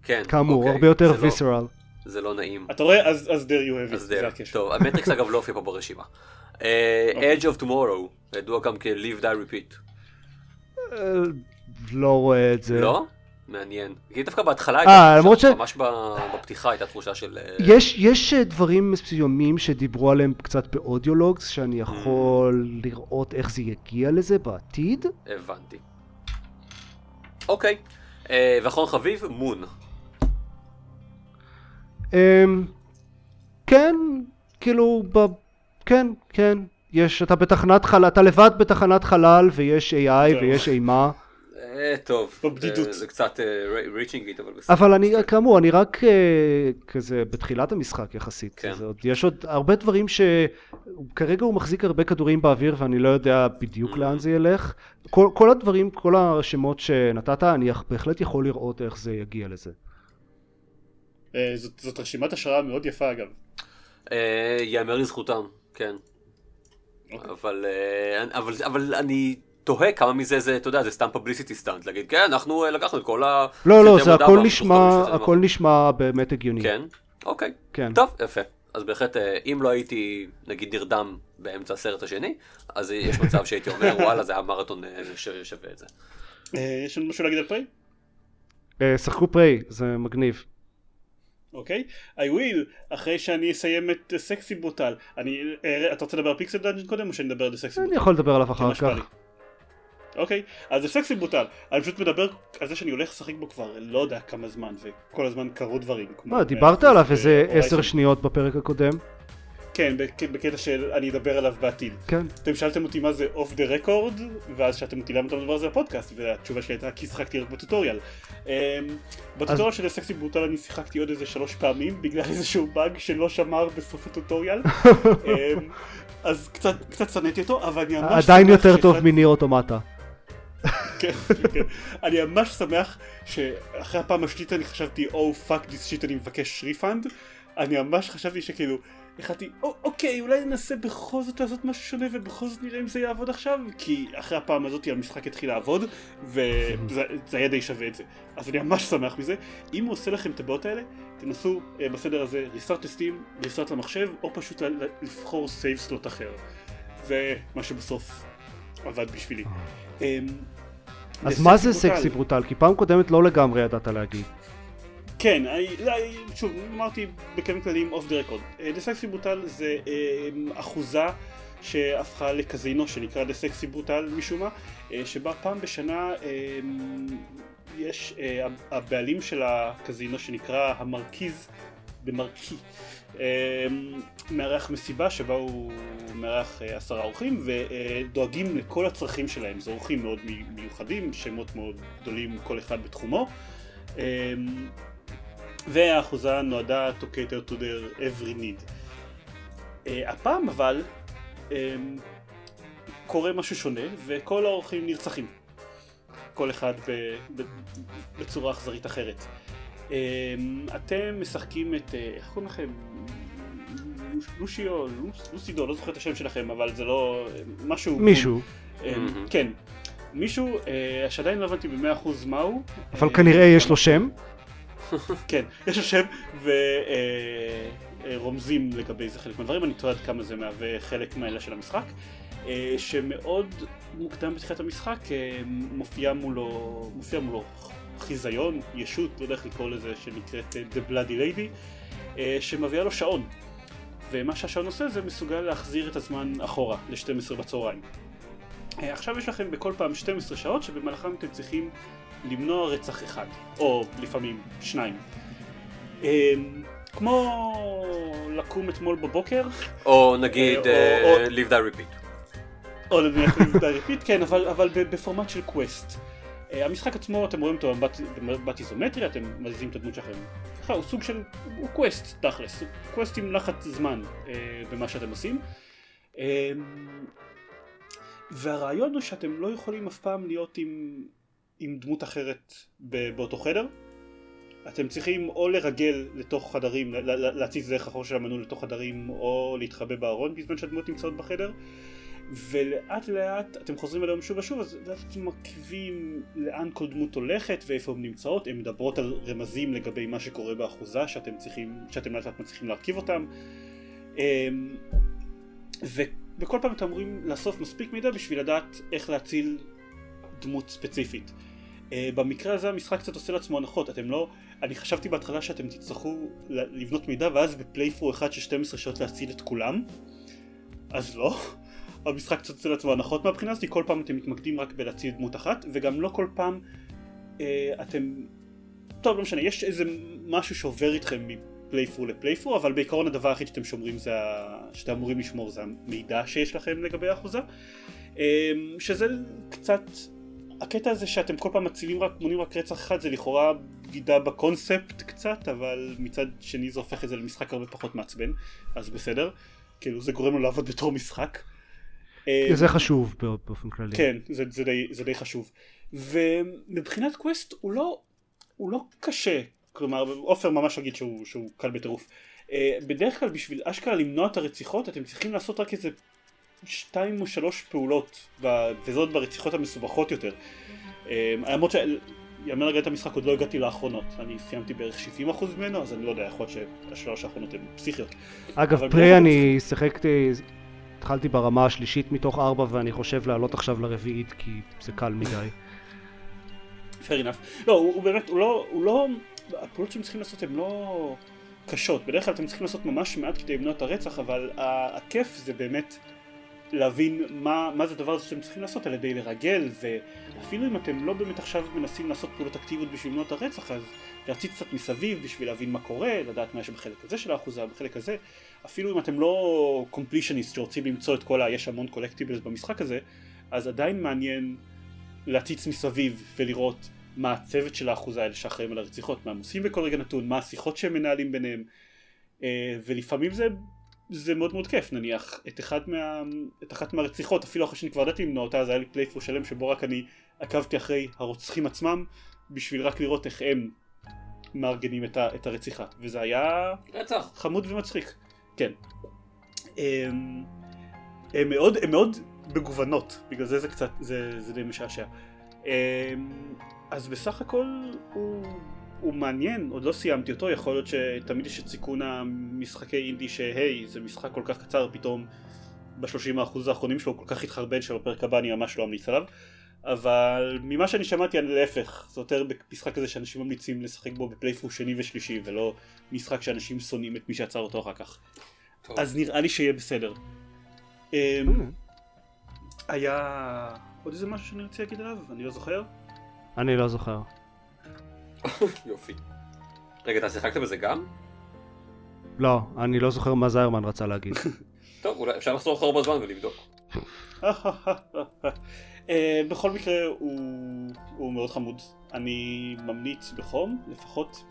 כן. כאמור, הרבה יותר ויסרל. זה לא נעים. אתה רואה? אז there you have it. זה הקשר. טוב, המטריקס אגב לא הופיע פה ברשימה. Edge of Tomorrow, ידוע גם כ-Live Die Repeat. לא רואה את זה. לא? מעניין. כי דווקא בהתחלה הייתה תחושה, ממש בפתיחה הייתה תחושה של... יש, יש דברים מסוימים שדיברו עליהם קצת באודיולוגס, שאני יכול לראות איך זה יגיע לזה בעתיד. הבנתי. אוקיי. ואחרון חביב, מון. כן, כאילו, כן, כן. יש, אתה בתחנת חלל, אתה לבד בתחנת חלל ויש AI ויש אימה. טוב, בבדידות. זה קצת ריצ'ינג איט, אבל בסדר. אבל אני, כאמור, אני רק כזה בתחילת המשחק יחסית. כן. יש עוד הרבה דברים שכרגע הוא מחזיק הרבה כדורים באוויר ואני לא יודע בדיוק לאן זה ילך. כל, כל הדברים, כל הרשימות שנתת, אני בהחלט יכול לראות איך זה יגיע לזה. זאת, זאת רשימת השראה מאוד יפה אגב. יאמר לזכותם, כן. אבל, אבל, אבל אני תוהה כמה מזה זה, אתה יודע, זה סתם פבליסיטי סטאנט, להגיד, כן, אנחנו לקחנו את כל ה... לא, לא, זה הכל נשמע, הכל נשמע באמת הגיוני. כן? אוקיי. כן. טוב, יפה. אז בהחלט, אם לא הייתי, נגיד, נרדם באמצע הסרט השני, אז יש מצב שהייתי אומר, [LAUGHS] וואלה, זה היה מרתון ששווה את זה. יש לנו משהו להגיד על Prey? שחקו Prey, זה מגניב. אוקיי, I will, אחרי שאני אסיים את Sexy Brutale. אני, אתה רוצה לדבר על Pixel Dungeon קודם או שאני אדבר על Sexy Brutale? אני יכול לדבר עליו אחר כך. אוקיי, אז זה Sexy Brutale. אני פשוט מדבר על זה שאני הולך לשחק בו כבר לא יודע כמה זמן, וכל הזמן קרו דברים. מה, דיברת עליו איזה עשר שניות בפרק הקודם. כן, בקטע של אני אדבר עליו בעתיד. כן. אתם שאלתם אותי מה זה off the record, ואז שאלתם אותי למה אתה מדבר על זה בפודקאסט, והתשובה שלי הייתה כי שיחקתי רק ב tutorial. אמ, ב tutorial של Sexy Brutale אני שיחקתי עוד איזה שלוש פעמים, בגלל איזשהו באג שלא שמר בסוף ה tutorial. [LAUGHS] אמ, אז קצת שנאתי אותו, אבל אני ממש... עדיין יותר טוב מ Nier Automata. כן, כן. אני ממש שמח שאחרי הפעם השלישית אני חשבתי, oh fuck this shit אני מבקש refund. אני ממש חשבתי שכאילו, החלטתי, אוקיי, אולי ננסה בכל זאת לעשות משהו שונה ובכל זאת נראה אם זה יעבוד עכשיו, כי אחרי הפעם הזאת המשחק התחיל לעבוד, וזה היה די שווה את זה. אז אני ממש שמח מזה. אם הוא עושה לכם את הבעיות האלה, תנסו uh, בסדר הזה restart ל-Steam, restart למחשב, או פשוט לבחור save slot אחר. זה מה שבסוף עבד בשבילי. Um, אז מה זה סקסי ברוטל? כי פעם קודמת לא לגמרי ידעת להגיד. כן, שוב, אמרתי בכלים כלליים off the record. The Sexy Brutale זה אה, אחוזה שהפכה לקזינו שנקרא The Sexy Brutale משום מה, אה, שבה פעם בשנה אה, יש, הבעלים של הקזינו שנקרא ה marquis במרכי, מארח מסיבה שבה הוא מארח עשרה אורחים ודואגים לכל הצרכים שלהם, זה אורחים מאוד מיוחדים, שמות מאוד גדולים כל אחד בתחומו והאחוזה נועדה to cater to their every need. Uh, הפעם אבל um, קורה משהו שונה וכל האורחים נרצחים. כל אחד בצורה אכזרית אחרת. Um, אתם משחקים את, uh, איך קוראים לכם? לושיו, לוסידו, לא זוכר את השם שלכם, אבל זה לא משהו... מישהו. Um, כן. מישהו uh, שעדיין לא הבנתי במאה אחוז מהו. אבל כנראה יש לו שם. [LAUGHS] כן, יש לו שם ורומזים אה, אה, לגבי זה חלק מהדברים, אני תוהה עד כמה זה מהווה חלק מהאלה של המשחק. אה, שמאוד מוקדם בתחילת המשחק מופיע מולו, מופיע מולו חיזיון, ישות, לא יודע איך לקרוא לזה, שנקראת The Bloody Lady, שמביאה לו שעון. ומה שהשעון עושה זה מסוגל להחזיר את הזמן אחורה, ל-12 בצהריים. עכשיו יש לכם בכל פעם 12 שעות שבמהלכם אתם צריכים למנוע רצח אחד, או לפעמים שניים. כמו לקום אתמול בבוקר. או נגיד אה, live die repeat. או נניח live die repeat, כן, אבל בפורמט של quest. אה, המשחק עצמו, אתם רואים אותו במבט איזומטרי, אתם מזיזים את הדמות שלכם. ככה, הוא סוג של, הוא quest תכלס, הוא quest עם לחץ זמן אה, במה שאתם עושים. אמ, והרעיון הוא שאתם לא יכולים אף פעם להיות עם עם דמות אחרת באותו חדר. אתם צריכים או לרגל לתוך חדרים, להציץ דרך החור של המנעול לתוך חדרים, או להתחבא בארון בזמן שהדמות נמצאות בחדר. ולאט לאט אתם חוזרים אליהם שוב ושוב, אז אתם עקבים לאן כל דמות הולכת ואיפה הן נמצאות, הן מדברות על רמזים לגבי מה שקורה באחוזה שאתם צריכים, שאתם לאט לאט מצליחים להרכיב אותם. אמ, ובכל פעם אתם אמורים לאסוף מספיק מידע בשביל לדעת איך להציל דמות ספציפית. אה, במקרה הזה המשחק קצת עושה לעצמו הנחות, אתם לא... אני חשבתי בהתחלה שאתם תצטרכו לבנות מידע ואז בפלייפור אחד של 12 שעות להציל את כולם, אז לא. המשחק קצת עושה לעצמו הנחות מהבחינה הזאת, כל פעם אתם מתמקדים רק בלהציל דמות אחת, וגם לא כל פעם אה, אתם... טוב, לא משנה, יש איזה משהו שעובר איתכם מפלייפור לפלייפור, אבל בעיקרון הדבר היחיד שאתם שומרים זה ה... שאתם אמורים לשמור זה המידע שיש לכם לגבי האחוזה, אה, שזה קצת הקטע הזה שאתם כל פעם מצילים רק, מונים רק רצח אחד זה לכאורה בגידה בקונספט קצת, אבל מצד שני זה הופך את זה למשחק הרבה פחות מעצבן, אז בסדר, כאילו זה גורם לו לעבוד בתור משחק. זה חשוב באופן כללי. כן, זה, זה, די, זה די חשוב. ומבחינת קווסט הוא לא, הוא לא קשה, כלומר עופר ממש אגיד שהוא, שהוא קל בטירוף. אה, בדרך כלל בשביל אשכרה למנוע את הרציחות אתם צריכים לעשות רק איזה שתיים או שלוש פעולות, וזאת ברציחות המסובכות יותר. אמ, למרות שיאמר רגע את המשחק עוד לא הגעתי לאחרונות, אני סיימתי בערך 70% ממנו, אז אני לא יודע, יכול להיות שהשלוש האחרונות הן פסיכיות. אגב, פרי אני שיחקתי, התחלתי ברמה השלישית מתוך ארבע ואני חושב לעלות עכשיו לרביעית כי זה קל מדי. fair enough. לא, הוא, הוא באמת, הוא לא, הוא לא, הפעולות שהם צריכים לעשות הן לא קשות, בדרך כלל אתם צריכים לעשות ממש מעט כדי למנוע את הרצח, אבל הכיף זה באמת להבין מה, מה זה הדבר הזה שאתם צריכים לעשות על ידי לרגל ואפילו אם אתם לא באמת עכשיו מנסים לעשות פעולות אקטיביות בשביל למנוע את הרצח אז להציץ קצת מסביב בשביל להבין מה קורה, לדעת מה יש בחלק הזה של האחוזה, בחלק הזה אפילו אם אתם לא קומפלישניסט שרוצים למצוא את כל ה... יש המון קולקטיבלס במשחק הזה אז עדיין מעניין להציץ מסביב ולראות מה הצוות של האחוזה האלה שאחראים על הרציחות, מה הם עושים בכל רגע נתון, מה השיחות שהם מנהלים ביניהם אה, ולפעמים זה זה מאוד מאוד כיף נניח את, אחד מה, את אחת מהרציחות אפילו אחרי שאני כבר ידעתי למנוע אותה אז היה לי פלייפור שלם שבו רק אני עקבתי אחרי הרוצחים עצמם בשביל רק לראות איך הם מארגנים את, ה, את הרציחה וזה היה רצח. חמוד ומצחיק כן. הם, הם מאוד הם מאוד מגוונות בגלל זה זה קצת זה, זה די משעשע. הם, אז בסך הכל הוא הוא מעניין, עוד לא סיימתי אותו, יכול להיות שתמיד יש את סיכון המשחקי אינדי שהי, זה משחק כל כך קצר, פתאום בשלושים האחוז האחרונים שלו הוא כל כך התחרבן שבפרק הבא אני ממש לא אמליץ עליו אבל ממה שאני שמעתי אני להפך, זה יותר במשחק כזה שאנשים ממליצים לשחק בו בפלייפור שני ושלישי ולא משחק שאנשים שונאים את מי שעצר אותו אחר כך טוב. אז נראה לי שיהיה בסדר אמ, היה עוד איזה משהו שאני רוצה להגיד עליו? אני לא זוכר? אני לא זוכר [LAUGHS] יופי. רגע, אתה שיחקת בזה גם? לא, אני לא זוכר מה זיירמן רצה להגיד. [LAUGHS] טוב, אולי אפשר לחזור אחורה בזמן ולבדוק. [LAUGHS] אה, בכל מקרה הוא מאוד חמוד. אני ממליץ בחום, לפחות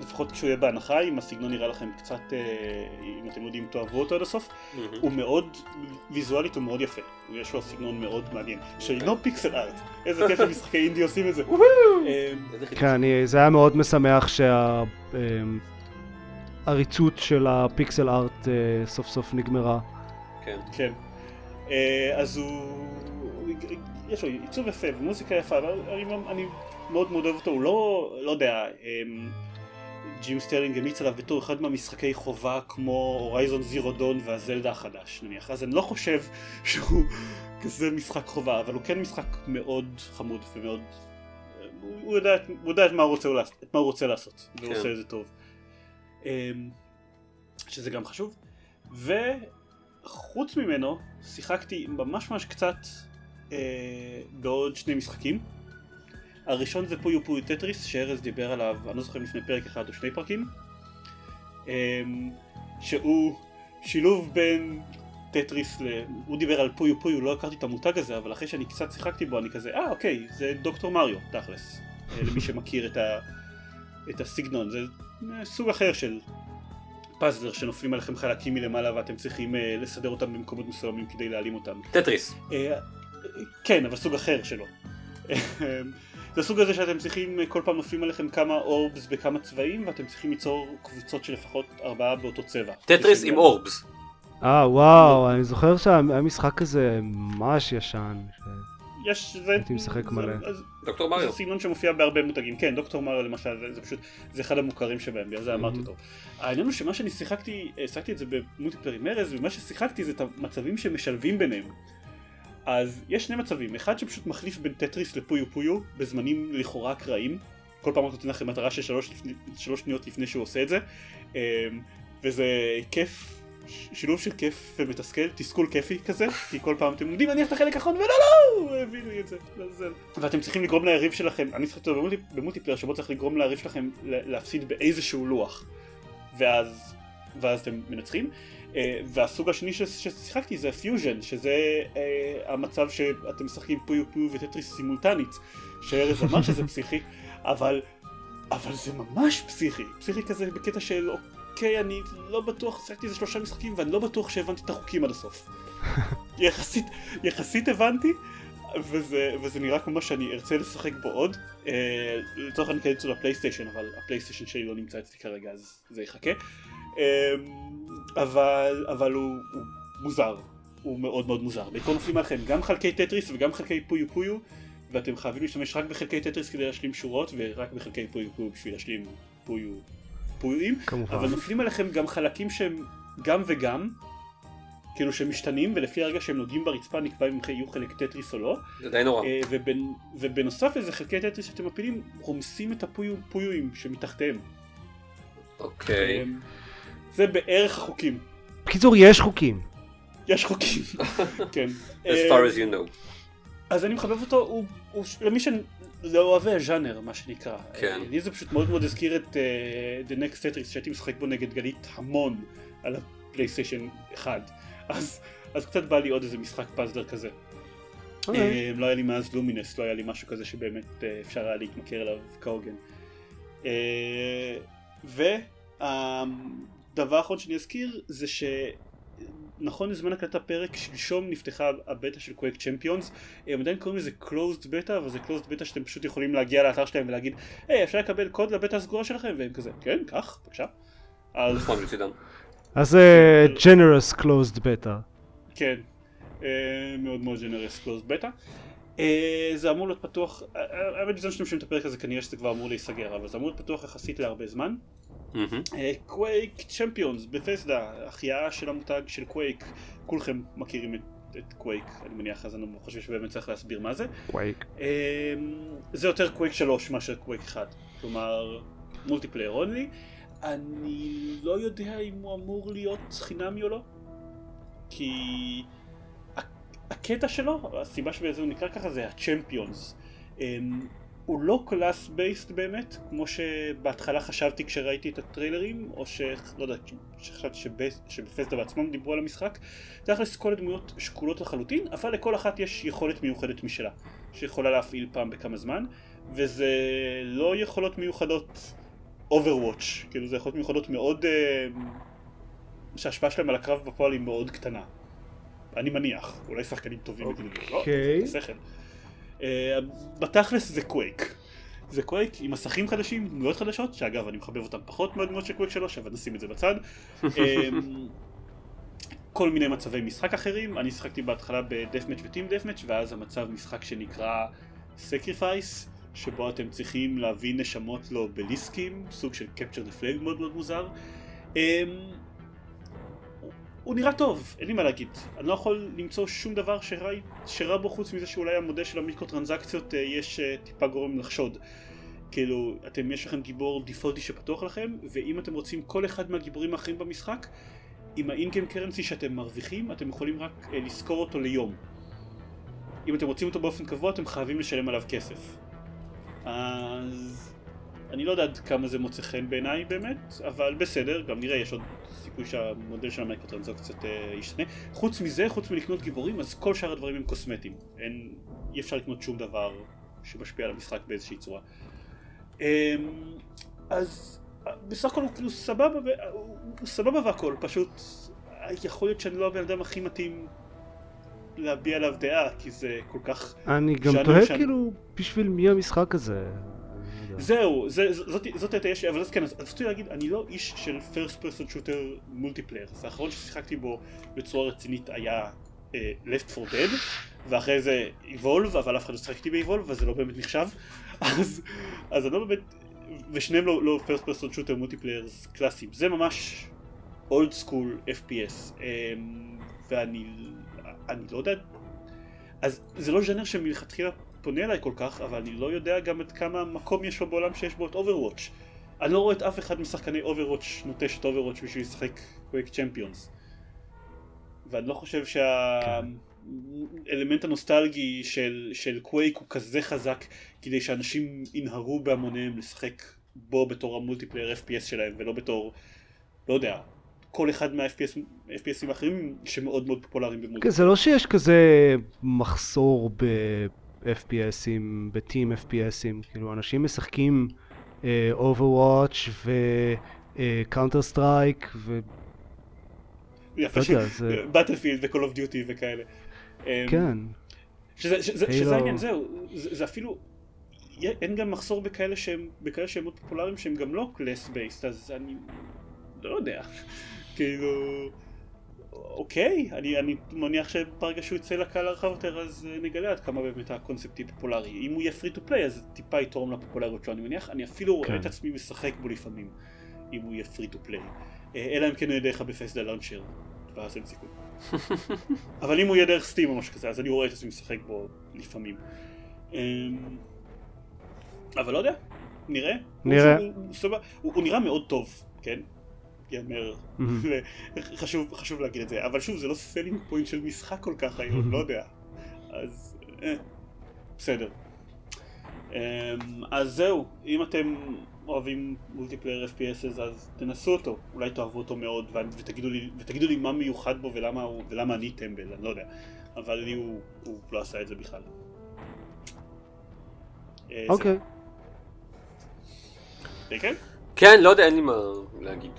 לפחות כשהוא יהיה בהנחה, אם הסגנון נראה לכם קצת, אה, אם אתם יודעים, תאהבו אותו עד הסוף, הוא מאוד, ויזואלית הוא מאוד יפה, יש לו סגנון מאוד מעניין, שאינו פיקסל ארט, איזה כיף המשחקי אינדי עושים את זה. אמ, כן, זה היה מאוד משמח שהעריצות אמ, של ה pixel art אה, סוף סוף נגמרה. כן. כן. אה, אז הוא, יש לו עיצוב יפה ומוזיקה יפה, אבל אני מאוד מאוד אוהב אותו, הוא לא, לא יודע, ג'ים סטרלינג המליץ עליו בתור אחד מהמשחקי חובה כמו Horizon Zero Dawn והזלדה החדש נניח. אז אני לא חושב שהוא [LAUGHS] כזה משחק חובה אבל הוא כן משחק מאוד חמוד ומאוד הוא יודע, הוא יודע את, מה הוא רוצה, את מה הוא רוצה לעשות והוא כן. עושה את זה טוב. אמ, שזה גם חשוב. וחוץ ממנו שיחקתי ממש ממש קצת אה, בעוד שני משחקים הראשון זה Puyo Puyo Tetris שארז דיבר עליו, אני לא זוכר לפני פרק אחד או שני פרקים אמ, שהוא שילוב בין טטריס ל... הוא דיבר על Puyo Puyo, לא הכרתי את המותג הזה אבל אחרי שאני קצת שיחקתי בו אני כזה אה אוקיי זה Dr. Mario תכלס אה, למי שמכיר את, ה... את הסגנון זה אה, סוג אחר של puzzler שנופלים עליכם חלקים מלמעלה ואתם צריכים uh, לסדר אותם במקומות מסוימים כדי להעלים אותם. טטריס. Uh, כן, אבל סוג אחר שלו. זה הסוג הזה שאתם צריכים, כל פעם נופלים עליכם כמה orbs בכמה צבעים ואתם צריכים ליצור קבוצות של לפחות ארבעה באותו צבע. טטריס עם orbs. אה וואו, אני זוכר שהיה משחק כזה ממש ישן. יש, זה... הייתי משחק מלא. דוקטור מריו. זה סגנון שמופיע בהרבה מותגים, כן, דוקטור מריו למשל, זה, זה פשוט, זה אחד המוכרים שבהם, בגלל זה אמרתי אותו. העניין הוא שמה שאני שיחקתי, שיחקתי את זה במולטיפלר עם ארז, ומה ששיחקתי זה את המצבים שמשלבים ביניהם. אז יש שני מצבים, אחד שפשוט מחליף בין טטריס לפויו פויו בזמנים לכאורה אקראיים, כל פעם הוא נותן לכם מטרה של שלוש, שלוש שניות לפני שהוא עושה את זה, אמ, וזה כיף, שילוב של כיף ומתסכל, תסכול כיפי כזה, כי כל פעם אתם יודעים להניח את החלק האחרון ולא לא, הבינו לי את זה, ואתם צריכים לגרום ליריב שלכם, אני צריך אותו ב multiplayer שבו צריך לגרום ליריב שלכם להפסיד באיזשהו לוח, ואז, ואז אתם מנצחים. אה, והסוג השני ששיחקתי זה פיוז'ן, שזה אה, המצב שאתם משחקים Puyo Puyo וטטריס סימולטנית, שארז אמר שזה [LAUGHS] פסיכי, אבל, אבל זה ממש פסיכי, פסיכי כזה בקטע של אוקיי, אני לא בטוח, שיחקתי איזה שלושה משחקים ואני לא בטוח שהבנתי את החוקים עד הסוף. [LAUGHS] יחסית, יחסית הבנתי, וזה, וזה נראה כמו שאני ארצה לשחק בו עוד. אה, לצורך העניין קניתי אותו לפלייסטיישן, אבל הפלייסטיישן שלי לא נמצא אצלי כרגע אז זה יחכה. אמ, אבל, אבל הוא, הוא מוזר, הוא מאוד מאוד מוזר. בעיקר נופלים עליכם גם חלקי טטריס וגם חלקי Puyo Puyo, ואתם חייבים להשתמש רק בחלקי טטריס כדי להשלים שורות, ורק בחלקי Puyo Puyo בשביל להשלים פויו פויואים. אבל נופלים עליכם גם חלקים שהם גם וגם, כאילו שהם משתנים, ולפי הרגע שהם נוגעים ברצפה נקבע אם יהיו חלק טטריס או לא. זה די נורא. אה, ובנ, ובנוסף לזה חלקי טטריס שאתם מפילים רומסים את הפויואים שמתחתיהם. אוקיי. Okay. זה בערך החוקים. בקיצור, יש חוקים. יש חוקים, [LAUGHS] כן. as far as you know. אז אני מחבב אותו, הוא, הוא למי שלא אוהבי הז'אנר, מה שנקרא. כן. לי זה פשוט מאוד מאוד הזכיר את uh, The Next Tetris שהייתי משחק בו נגד גלית המון על הפלייסטיישן 1. אז, אז קצת בא לי עוד איזה משחק puzzler כזה. אוקיי. אה, לא היה לי מאז Lumines, לא היה לי משהו כזה שבאמת אה, אפשר היה להתמכר אליו כהוגן. אה, והדבר האחרון שאני אזכיר זה שנכון לזמן הקלטה פרק שלשום נפתחה הבטא של Quake Champions הם עדיין קוראים לזה closed beta אבל זה closed beta שאתם פשוט יכולים להגיע לאתר שלהם ולהגיד היי אפשר לקבל קוד לבטא הסגורה שלכם והם כזה כן קח בבקשה אז נכון. אז זה generous closed beta. כן, אה, מאוד מאוד generous closed beta. אה, זה אמור להיות פתוח, אה, האמת בזמן שאתם שומעים את הפרק הזה כנראה שזה כבר אמור להיסגר, אבל זה אמור להיות פתוח יחסית להרבה זמן. Quake Champions, Bethesda, החייאה של המותג של קווייק, כולכם מכירים את, את קווייק, אני מניח, אז אני חושב שבאמת צריך להסביר מה זה. קווייק. אה, זה יותר קווייק 3 מאשר קווייק 1, כלומר multiplayer only. אני לא יודע אם הוא אמור להיות חינמי או לא, כי הקטע שלו, הסיבה שבגלל זה הוא נקרא ככה זה ה Champions. הוא לא class based באמת, כמו שבהתחלה חשבתי כשראיתי את הטריילרים, או ש... לא יודע, שחשבתי שבBethesda בעצמם דיברו על המשחק. תכלס כל הדמויות שקולות לחלוטין, אבל לכל אחת יש יכולת מיוחדת משלה, שיכולה להפעיל פעם בכמה זמן, וזה לא יכולות מיוחדות Overwatch, כאילו זה יכולות מיוחדות מאוד, אה, שההשפעה שלהם על הקרב בפועל היא מאוד קטנה. אני מניח, אולי שחקנים טובים יגידו לי, לא, אוקיי. זה skill. אה, בתכלס זה קווייק. זה קווייק עם מסכים חדשים, דמויות חדשות, שאגב אני מחבב אותם פחות מהדמויות של קווייק 3, אבל נשים את זה בצד. [LAUGHS] אה, כל מיני מצבי משחק אחרים, אני שיחקתי בהתחלה ב deathmatch ו team deathmatch, ואז המצב משחק שנקרא sacrifice, שבו אתם צריכים להביא נשמות לאובליסקים, סוג של capture the flag מאוד מאוד מוזר. הוא- נראה טוב, אין לי מה להגיד. אני לא יכול למצוא שום דבר שרע, שרע בו חוץ מזה שאולי המודל של המיקרו טרנזקציות אה, יש אה, טיפה גורם לחשוד. כאילו, אתם, יש לכם גיבור דיפולטי שפתוח לכם, ואם אתם רוצים כל אחד מהגיבורים האחרים במשחק, עם ה in-game currency שאתם מרוויחים, אתם יכולים רק אה, לשכור אותו ליום. אם אתם רוצים אותו באופן קבוע, אתם חייבים לשלם עליו כסף. אז אני לא יודע עד כמה זה מוצא חן בעיניי באמת, אבל בסדר, גם נראה, יש עוד סיכוי שהמודל של המייקרוטרנזקציות אה, ישתנה. חוץ מזה, חוץ מלקנות גיבורים, אז כל שאר הדברים הם קוסמטיים. אין, אי אפשר לקנות שום דבר שמשפיע על המשחק באיזושהי צורה. אמ, אז בסך הכל הוא כאילו סבבה, הוא הוא סבבה והכל, פשוט יכול להיות שאני לא הבן אדם הכי מתאים להביע עליו דעה, כי זה כל כך... אני גם תוהה שאני- כאילו בשביל מי המשחק הזה. לא. זהו, זה, זאת, זאת הייתה יש, אבל אז כן, אז רציתי להגיד, אני לא איש של first person shooter multiplayer, אז האחרון ששיחקתי בו בצורה רצינית היה אה, left 4 dead, ואחרי זה evolve, אבל אף אחד לא שיחק איתי ב-evolve, אז לא באמת נחשב, [LAUGHS] אז, אז אני לא באמת, ושניהם לא, לא first person shooter multiplayer קלאסיים, זה ממש old school FPS, אמ, ואני אני לא יודע, אז זה לא ז'אנר שמלכתחילה פונה אליי כל כך, אבל אני לא יודע גם עד כמה מקום יש לו בעולם שיש בו את Overwatch. אני לא רואה את אף אחד משחקני Overwatch נוטש את Overwatch בשביל לשחק Quake Champions. ואני לא חושב שהאלמנט הנוסטלגי של, של קווייק הוא כזה חזק כדי שאנשים ינהרו בהמוניהם לשחק בו בתור ה multiplayer FPS שלהם ולא בתור, לא יודע, כל אחד מה-FPSים האחרים שמאוד מאוד פופולריים כן, ב multiplayer. זה לא שיש כזה מחסור ב-FPSים, ב-Team FPSים, כאילו אנשים משחקים אה, Overwatch ו-Counter Strike ו... יפה לא זה- Battlefield ו-call of duty וכאלה. אמ, כן. שזה, שזה. שזה העניין, זהו, זה, זה אפילו, אין גם מחסור בכאלה שהם, בכאלה שהם מאוד פופולריים שהם גם לא class based, אז אני לא יודע, [LAUGHS] כאילו, אוקיי, אני, אני מניח שברגע שהוא יצא לקהל הרחב יותר אז אה, נגלה עד כמה באמת הקונספט יהיה פופולרי, אם הוא יהיה free to play אז זה טיפה יתרום לפופולריות שלו, אני מניח, אני אפילו רואה כן. את עצמי משחק בו לפעמים, אם הוא יהיה free to play, אלא אם כן הוא יהיה דרך ה Bethesda launcher, ואז אין סיכוי. [LAUGHS] אבל אם הוא יהיה דרך Steam או משהו כזה, אז אני רואה את עצמי משחק בו לפעמים. אמ, אבל לא יודע, נראה. נראה. הוא, הוא, הוא, סבבה. הוא, הוא נראה מאוד טוב, כן? ייאמר, חשוב, חשוב להגיד את זה, אבל שוב זה לא selling point של משחק כל כך היום, לא יודע, אז אה, בסדר. אמ, אז זהו, אם אתם אוהבים multiplayer FPS אז תנסו אותו, אולי תאהבו אותו מאוד ותגידו לי, ותגידו לי מה מיוחד בו ולמה, הוא, ולמה אני טמבל, אני לא יודע, אבל לי הוא, הוא לא עשה את זה בכלל. אה, אוקיי. כן? כן, לא יודע, אין לי מה להגיד.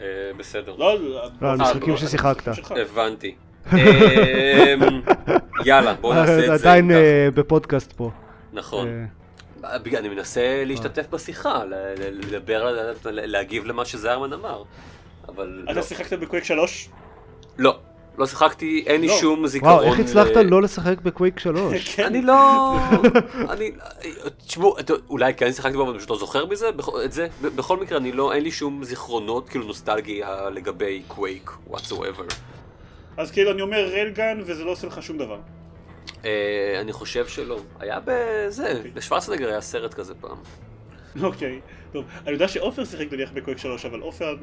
אה, בסדר. לא, לא, על משחקים ששיחקת. הבנתי. [LAUGHS] אמ, יאללה, בוא נעשה את זה. עדיין אה, בפודקאסט פה. נכון. אני מנסה להשתתף בשיחה, לדבר, להגיב למה שזיירמן אמר. אבל... אתה שיחקת בקוויק 3? לא. לא שיחקתי, אין לי לא. שום זיכרון. וואו, איך הצלחת לא לשחק בקוויק 3? [LAUGHS] כן. אני לא... [LAUGHS] אני... תשמעו, אולי כן שיחקתי בו, אבל אני פשוט לא זוכר מזה, את זה. בכל מקרה, אני לא, אין לי שום זיכרונות, כאילו נוסטלגיה לגבי קוויק, whatsoever. אז כאילו אני אומר רלגן וזה לא עושה לך שום דבר. אה, אני חושב שלא. היה בזה, אוקיי. בשוורצנגר היה סרט כזה פעם. אוקיי, טוב. אני יודע שעופר שיחק נניח בקוויק 3, אבל עופר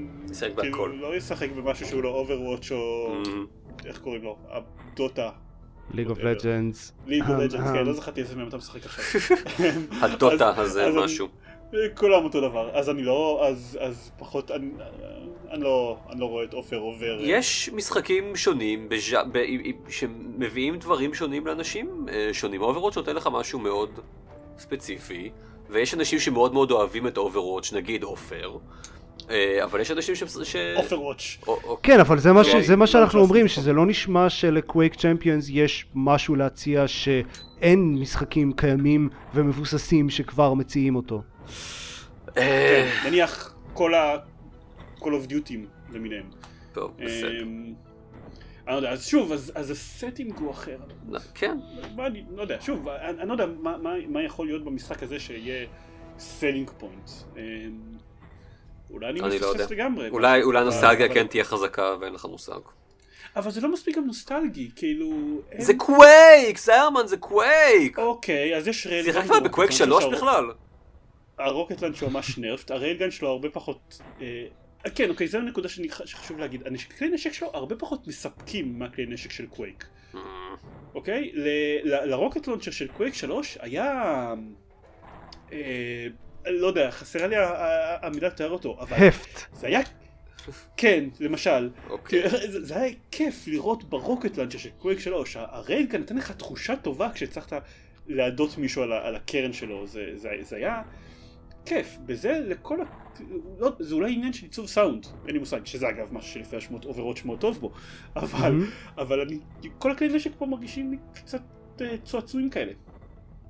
כאילו לא ישחק במשהו שהוא לא Overwatch או... Mm-hmm. איך קוראים לו? הדוטה. League of Legends. League of Legends, כן, לא זכרתי איזה מהם אתה משחק עכשיו. [LAUGHS] הדוטה הזה משהו. כולם אותו דבר, אז אני לא, אז, אז פחות, אני, אני, לא, אני לא רואה את עופר עובר. יש משחקים שונים בז'... ב... שמביאים דברים שונים לאנשים אה, שונים. Overwatch נותן לך משהו מאוד ספציפי, ויש אנשים שמאוד מאוד אוהבים את Overwatch, נגיד עופר. אה, אבל יש אנשים ש... Overwatch. כן, אבל זה מה, ש... זה מה שאנחנו אומרים, שזה לא נשמע של Quake Champions יש משהו להציע שאין משחקים קיימים ומבוססים שכבר מציעים אותו. כן, נניח כל ה... Call of Duty למיניהם. טוב, בסדר. אני לא יודע, אז שוב, אז, אז ה setting הוא אחר. כן. מה, אני לא יודע, שוב, אני, אני לא יודע מה, מה, מה יכול להיות במשחק הזה שיהיה selling point. אמ, אולי אני, אני מפספס לא לגמרי. אולי, אולי נוסטלגיה כן תהיה חזקה ואין לך מושג. אבל זה לא מספיק גם נוסטלגי, כאילו... זה קווייק, זיירמן, זה Quake! אוקיי, אז יש rail... שיחקת בקווייק 3 בכלל? ה rocket launcher הוא ממש nerfed, [LAUGHS] ה railgun שלו הרבה פחות... אה, כן, אוקיי, זו הנקודה שחשוב להגיד. כלי נשק שלו הרבה פחות מספקים מהכלי נשק של קווייק. אוקיי? ל rocket launcher של Quake 3 היה... אה, לא יודע, חסרה לי המילה לתאר אותו, אבל... heft. זה היה... כן, למשל. אוקיי. [LAUGHS] זה היה כיף לראות ב rocket launcher של Quake 3. ה railgun נתן לך תחושה טובה כשהצלחת להדות מישהו על הקרן שלו. זה היה... כיף, בזה לכל ה... לא, זה אולי עניין של עיצוב סאונד, אין לי מושג, שזה אגב משהו שלפי השמועות Overwatch מאוד טוב בו, אבל, mm-hmm. אבל אני, כל הכלי נשק פה מרגישים לי קצת אה, צועצועים כאלה.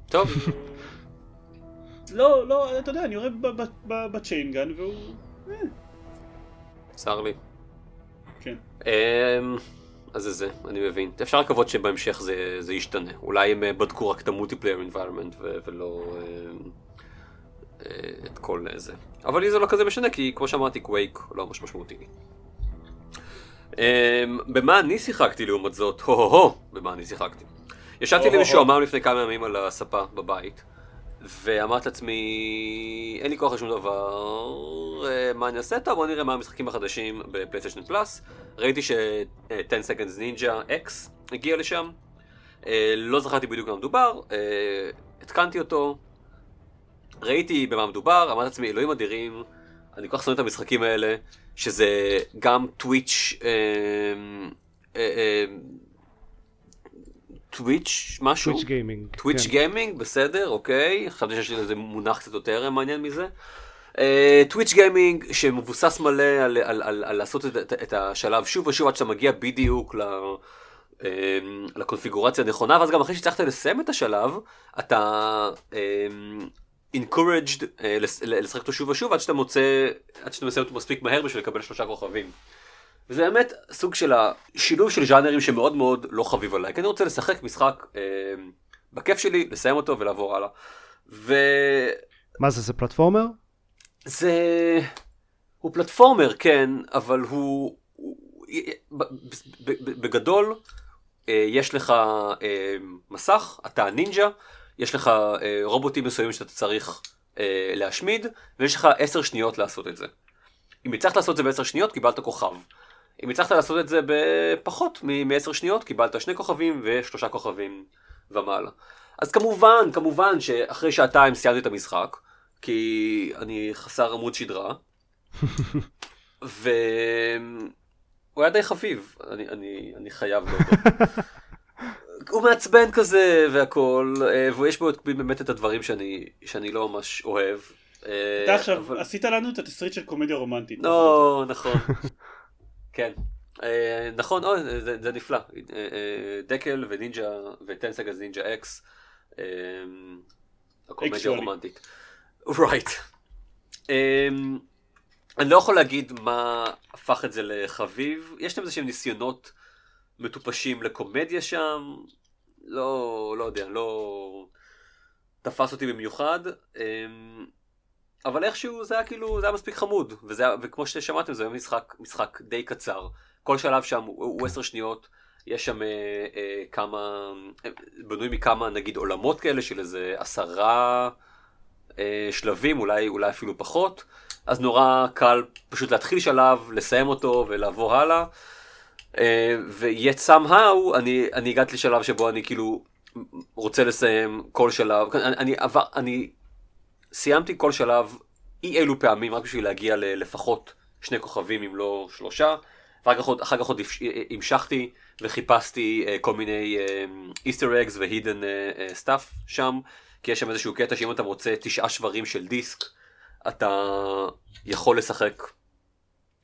טוב. לא, לא, אתה יודע, אני רואה ב chaingun והוא... אה. צר לי. כן. אמ, אז זה זה, אני מבין. אפשר לקוות שבהמשך זה, זה ישתנה. אולי הם אה, בדקו רק את ה multiplayer environment ולא... את כל זה. אבל לי זה לא כזה משנה, כי כמו שאמרתי, קווייק לא ממש משמעותי. אמ, במה אני שיחקתי לעומת זאת? הו-הו-הו, במה אני שיחקתי. ישבתי למישהו אמר לפני כמה ימים על הספה בבית, ואמרתי לעצמי, אין לי כוח לשום דבר, אה, מה אני אעשה? טוב, בוא נראה מה המשחקים החדשים בפלייסטיישן פלאס. ראיתי ש-10 Seconds Ninja X הגיע לשם, אה, לא זכרתי בדיוק מה מדובר, אה, התקנתי אותו, ראיתי במה מדובר, אמרתי לעצמי, אלוהים אדירים, אני כל כך שונא את המשחקים האלה, שזה גם טוויץ', טוויץ' משהו? טוויץ' גיימינג. טוויץ'. גיימינג, בסדר, אוקיי, חשבתי שיש לי איזה מונח קצת יותר מעניין מזה. twitch uh, gaming שמבוסס מלא על, על, על, על לעשות את, את, את השלב שוב ושוב עד שאתה מגיע בדיוק ל... um, לקונפיגורציה הנכונה, ואז גם אחרי שהצלחת לסיים את השלב, אתה um, encouraged uh, לשחק אותו שוב ושוב עד שאתה מוצא, עד שאתה מסיים אותו מספיק מהר בשביל לקבל שלושה כוכבים. וזה באמת סוג של השילוב של ז'אנרים שמאוד מאוד לא חביב עליי, כי אני רוצה לשחק משחק uh, בכיף שלי, לסיים אותו ולעבור הלאה. ו... מה זה, זה פלטפורמר? זה... הוא פלטפורמר, כן, אבל הוא... בגדול, אה, יש לך מסך, אתה נינג'ה, יש לך רובוטים מסוימים שאתה צריך להשמיד, ויש לך עשר שניות לעשות את זה. אם הצלחת לעשות את זה בעשר שניות, קיבלת כוכב. אם הצלחת לעשות את זה בפחות מעשר שניות, קיבלת שני כוכבים ושלושה כוכבים ומעלה. אז כמובן, כמובן שאחרי שעתיים סיימתי את המשחק, כי אני חסר עמוד שדרה, [LAUGHS] והוא היה די חביב, אני, אני, אני חייב להודות. [LAUGHS] הוא מעצבן כזה והכל, אה, ויש בו באמת את הדברים שאני, שאני לא ממש אוהב. אה, אתה עכשיו אבל... עשית לנו את התסריט של קומדיה רומנטית. לא, נכון. [LAUGHS] כן. אה, נכון, זה, זה נפלא. דקל ונינג'ה וטנסגז נינג'ה אקס. הקומדיה רומנטית. רייט. אני לא יכול להגיד מה הפך את זה לחביב. יש להם איזה שהם ניסיונות מטופשים לקומדיה שם. לא, לא יודע, לא תפס אותי במיוחד. אבל איכשהו זה היה כאילו, זה היה מספיק חמוד. וזה, וכמו ששמעתם זה היה משחק, משחק די קצר. כל שלב שם הוא עשר שניות. יש שם אה, אה, כמה, אה, בנוי מכמה נגיד עולמות כאלה של איזה עשרה אה, שלבים, אולי, אולי אפילו פחות, אז נורא קל פשוט להתחיל שלב, לסיים אותו ולעבור הלאה. אה, ויet somehow, אני, אני הגעתי לשלב שבו אני כאילו רוצה לסיים כל שלב, אני, אני, עבר, אני סיימתי כל שלב אי אלו פעמים רק בשביל להגיע ללפחות שני כוכבים אם לא שלושה, ואחר כך עוד המשכתי. וחיפשתי כל מיני Easter eggs ו hidden stuff שם, כי יש שם איזשהו קטע שאם אתה רוצה תשעה שברים של דיסק, אתה יכול לשחק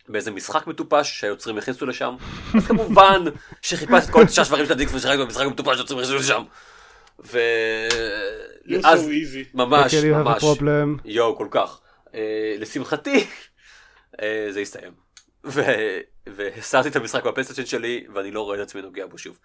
באיזה משחק מטופש שהיוצרים הכניסו לשם, אז כמובן [LAUGHS] שחיפשתי את כל תשעה שברים של הדיסק ושיחקתי במשחק מטופש שהיוצרים הכניסו לשם. ואז ממש ממש יואו כל כך uh, לשמחתי uh, זה הסתיים. והסרתי את המשחק בפלייסטיישן שלי ואני לא רואה את עצמי נוגע בו שוב.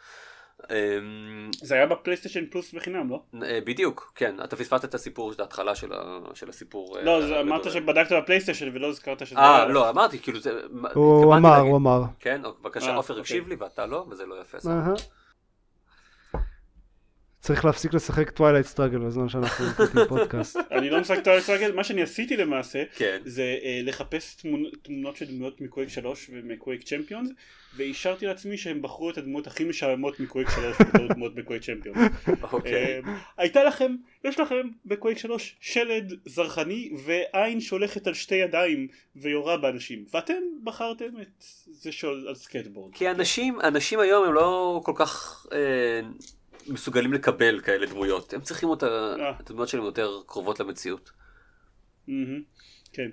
אמ, זה היה בפלייסטיישן פלוס בחינם לא? אה, בדיוק כן אתה פספסת את הסיפור את ההתחלה של, של הסיפור. אה, לא אמרת שבדקת בפלייסטיישן ולא הזכרת שזה. אה לא אמרתי כאילו זה. הוא אמר הוא אמר. כן בבקשה עופר אוקיי. הקשיב לי ואתה לא וזה לא יפה. צריך להפסיק לשחק Twilight Struggle בזמן שאנחנו מקליטים פודקאסט. [LAUGHS] אני לא משחק טווילייט סטראגל, מה שאני עשיתי למעשה, כן. זה uh, לחפש תמונות של דמויות מ Quake 3 ומ Quake Champions, ואישרתי לעצמי שהם בחרו את הדמויות הכי משעממות מ Quake 3 בתור דמויות מ Quake Champions. Uh, הייתה לכם, יש לכם בקווייק 3 שלד זרחני ועין שהולכת על שתי ידיים ויורה באנשים, ואתם בחרתם את זה שעל סקטבורד. כי אנשים, אנשים היום הם לא כל כך... מסוגלים לקבל כאלה דמויות. הם צריכים אותה, אה. את הדמויות שלהם יותר קרובות למציאות. כן,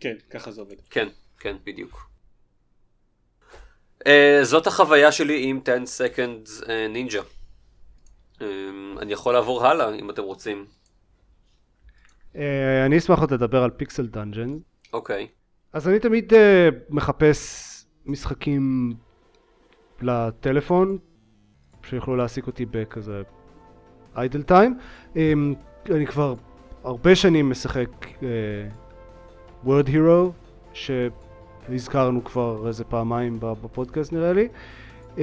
כן, ככה זה עובד. כן, כן, בדיוק. Uh, זאת החוויה שלי עם 10 Second Ninja. Uh, אני יכול לעבור הלאה אם אתם רוצים. Uh, אני אשמח עוד לדבר על Pixel Dungeon. אוקיי. אז אני תמיד uh, מחפש משחקים לטלפון, שיוכלו להעסיק אותי בכזה איידל טיים. אמ, אני כבר הרבה שנים משחק וורד uh, הירו, שהזכרנו כבר איזה פעמיים בפודקאסט נראה לי. Um,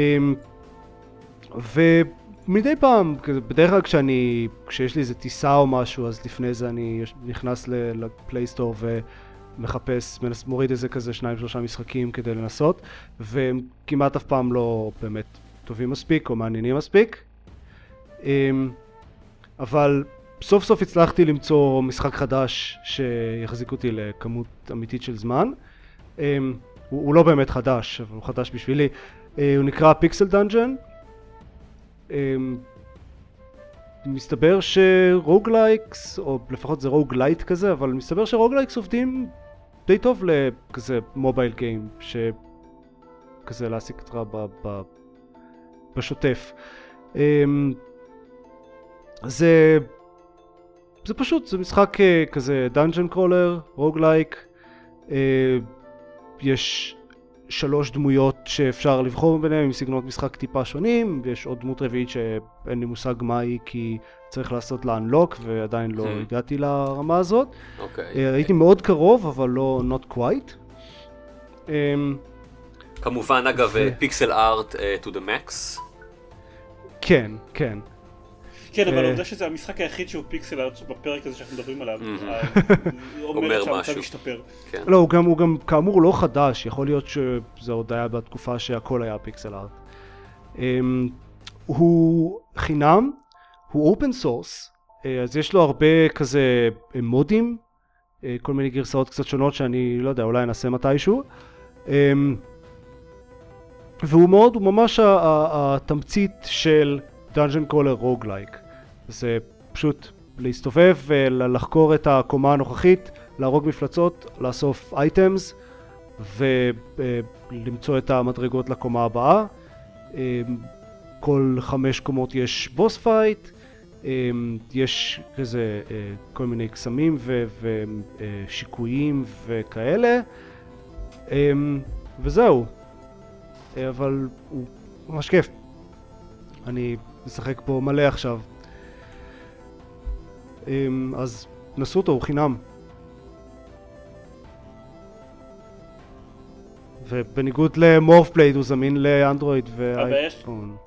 ומדי פעם, בדרך כלל כשאני, כשיש לי איזה טיסה או משהו, אז לפני זה אני נכנס לפלייסטור ומחפש, מוריד איזה כזה שניים שלושה משחקים כדי לנסות, והם כמעט אף פעם לא באמת טובים מספיק או מעניינים מספיק. אמ, אבל סוף סוף הצלחתי למצוא משחק חדש שיחזיק אותי לכמות אמיתית של זמן. אמ, הוא, הוא לא באמת חדש, אבל הוא חדש בשבילי. אה, הוא נקרא Pixel Dungeon. אמ, מסתבר ש roguelikes, או לפחות זה roguelite כזה, אבל מסתבר ש roguelikes עובדים די טוב לכזה mobile game, שכזה להעסיק אותך בשוטף. אמ, זה... זה פשוט, זה משחק אה, כזה dungeon crawler, roguelike, יש שלוש דמויות שאפשר לבחור ביניהם עם סגנונות משחק טיפה שונים, ויש עוד דמות רביעית שאין לי מושג מה היא כי צריך לעשות לה unlock ועדיין לא hmm. הגעתי לרמה הזאת. Okay. אוקיי. אה, הייתי מאוד קרוב אבל לא not quite. אמ, כמובן אגב pixel art to the max. כן, כן. כן, אבל אה, העובדה שזה המשחק היחיד שהוא pixel art בפרק הזה שאנחנו מדברים עליו. אה, [LAUGHS] אומר שהמצב משהו. השתפר. כן. לא, הוא גם, הוא גם כאמור לא חדש, יכול להיות שזה עוד היה בתקופה שהכל היה pixel art. אמ, הוא חינם, הוא open source, אז יש לו הרבה כזה אה, מודים, אה, כל מיני גרסאות קצת שונות שאני לא יודע, אולי אנסה מתישהו. והוא מאוד, הוא ממש התמצית של Dungeon Crawler Roguelike. זה פשוט להסתובב ולחקור את הקומה הנוכחית, להרוג מפלצות, לאסוף items ולמצוא את המדרגות לקומה הבאה. אמ, כל חמש קומות יש boss fight, אמ, יש כזה אה, כל מיני קסמים ושיקויים וכאלה, אמ, וזהו. אה, אבל הוא ממש כיף. אני משחק פה מלא עכשיו. אמ, אז נסו אותו, הוא חינם. ובניגוד למורף בלייד הוא זמין לאנדרואיד ואייפון.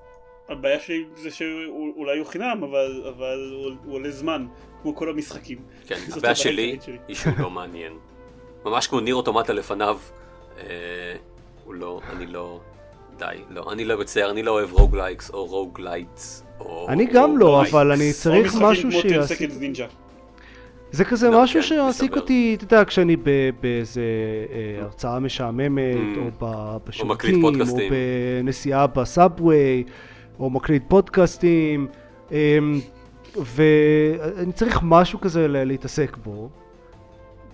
הבעיה שלי זה שאולי הוא חינם, אבל אבל הוא הוא עולה זמן, כמו כל המשחקים. כן, [LAUGHS] הבעיה שלי. היא שהוא לא מעניין. ממש כמו Nier Automata לפניו, אה, הוא לא, אני לא, די, לא, אני לא בצייר, אני לא אוהב roguelikes או roguelites או... אני גם לא. אבל אני צריך משהו כמו 10 שיעסיק... זה כזה לא, משהו כן, שיעסיק. אותי, אתה יודע, כשאני באיזה אה, הרצאה משעממת, Mm. או בשירותים, או. בנסיעה ב subway, או מקליט פודקאסטים, אמ, ואני צריך משהו כזה להתעסק בו.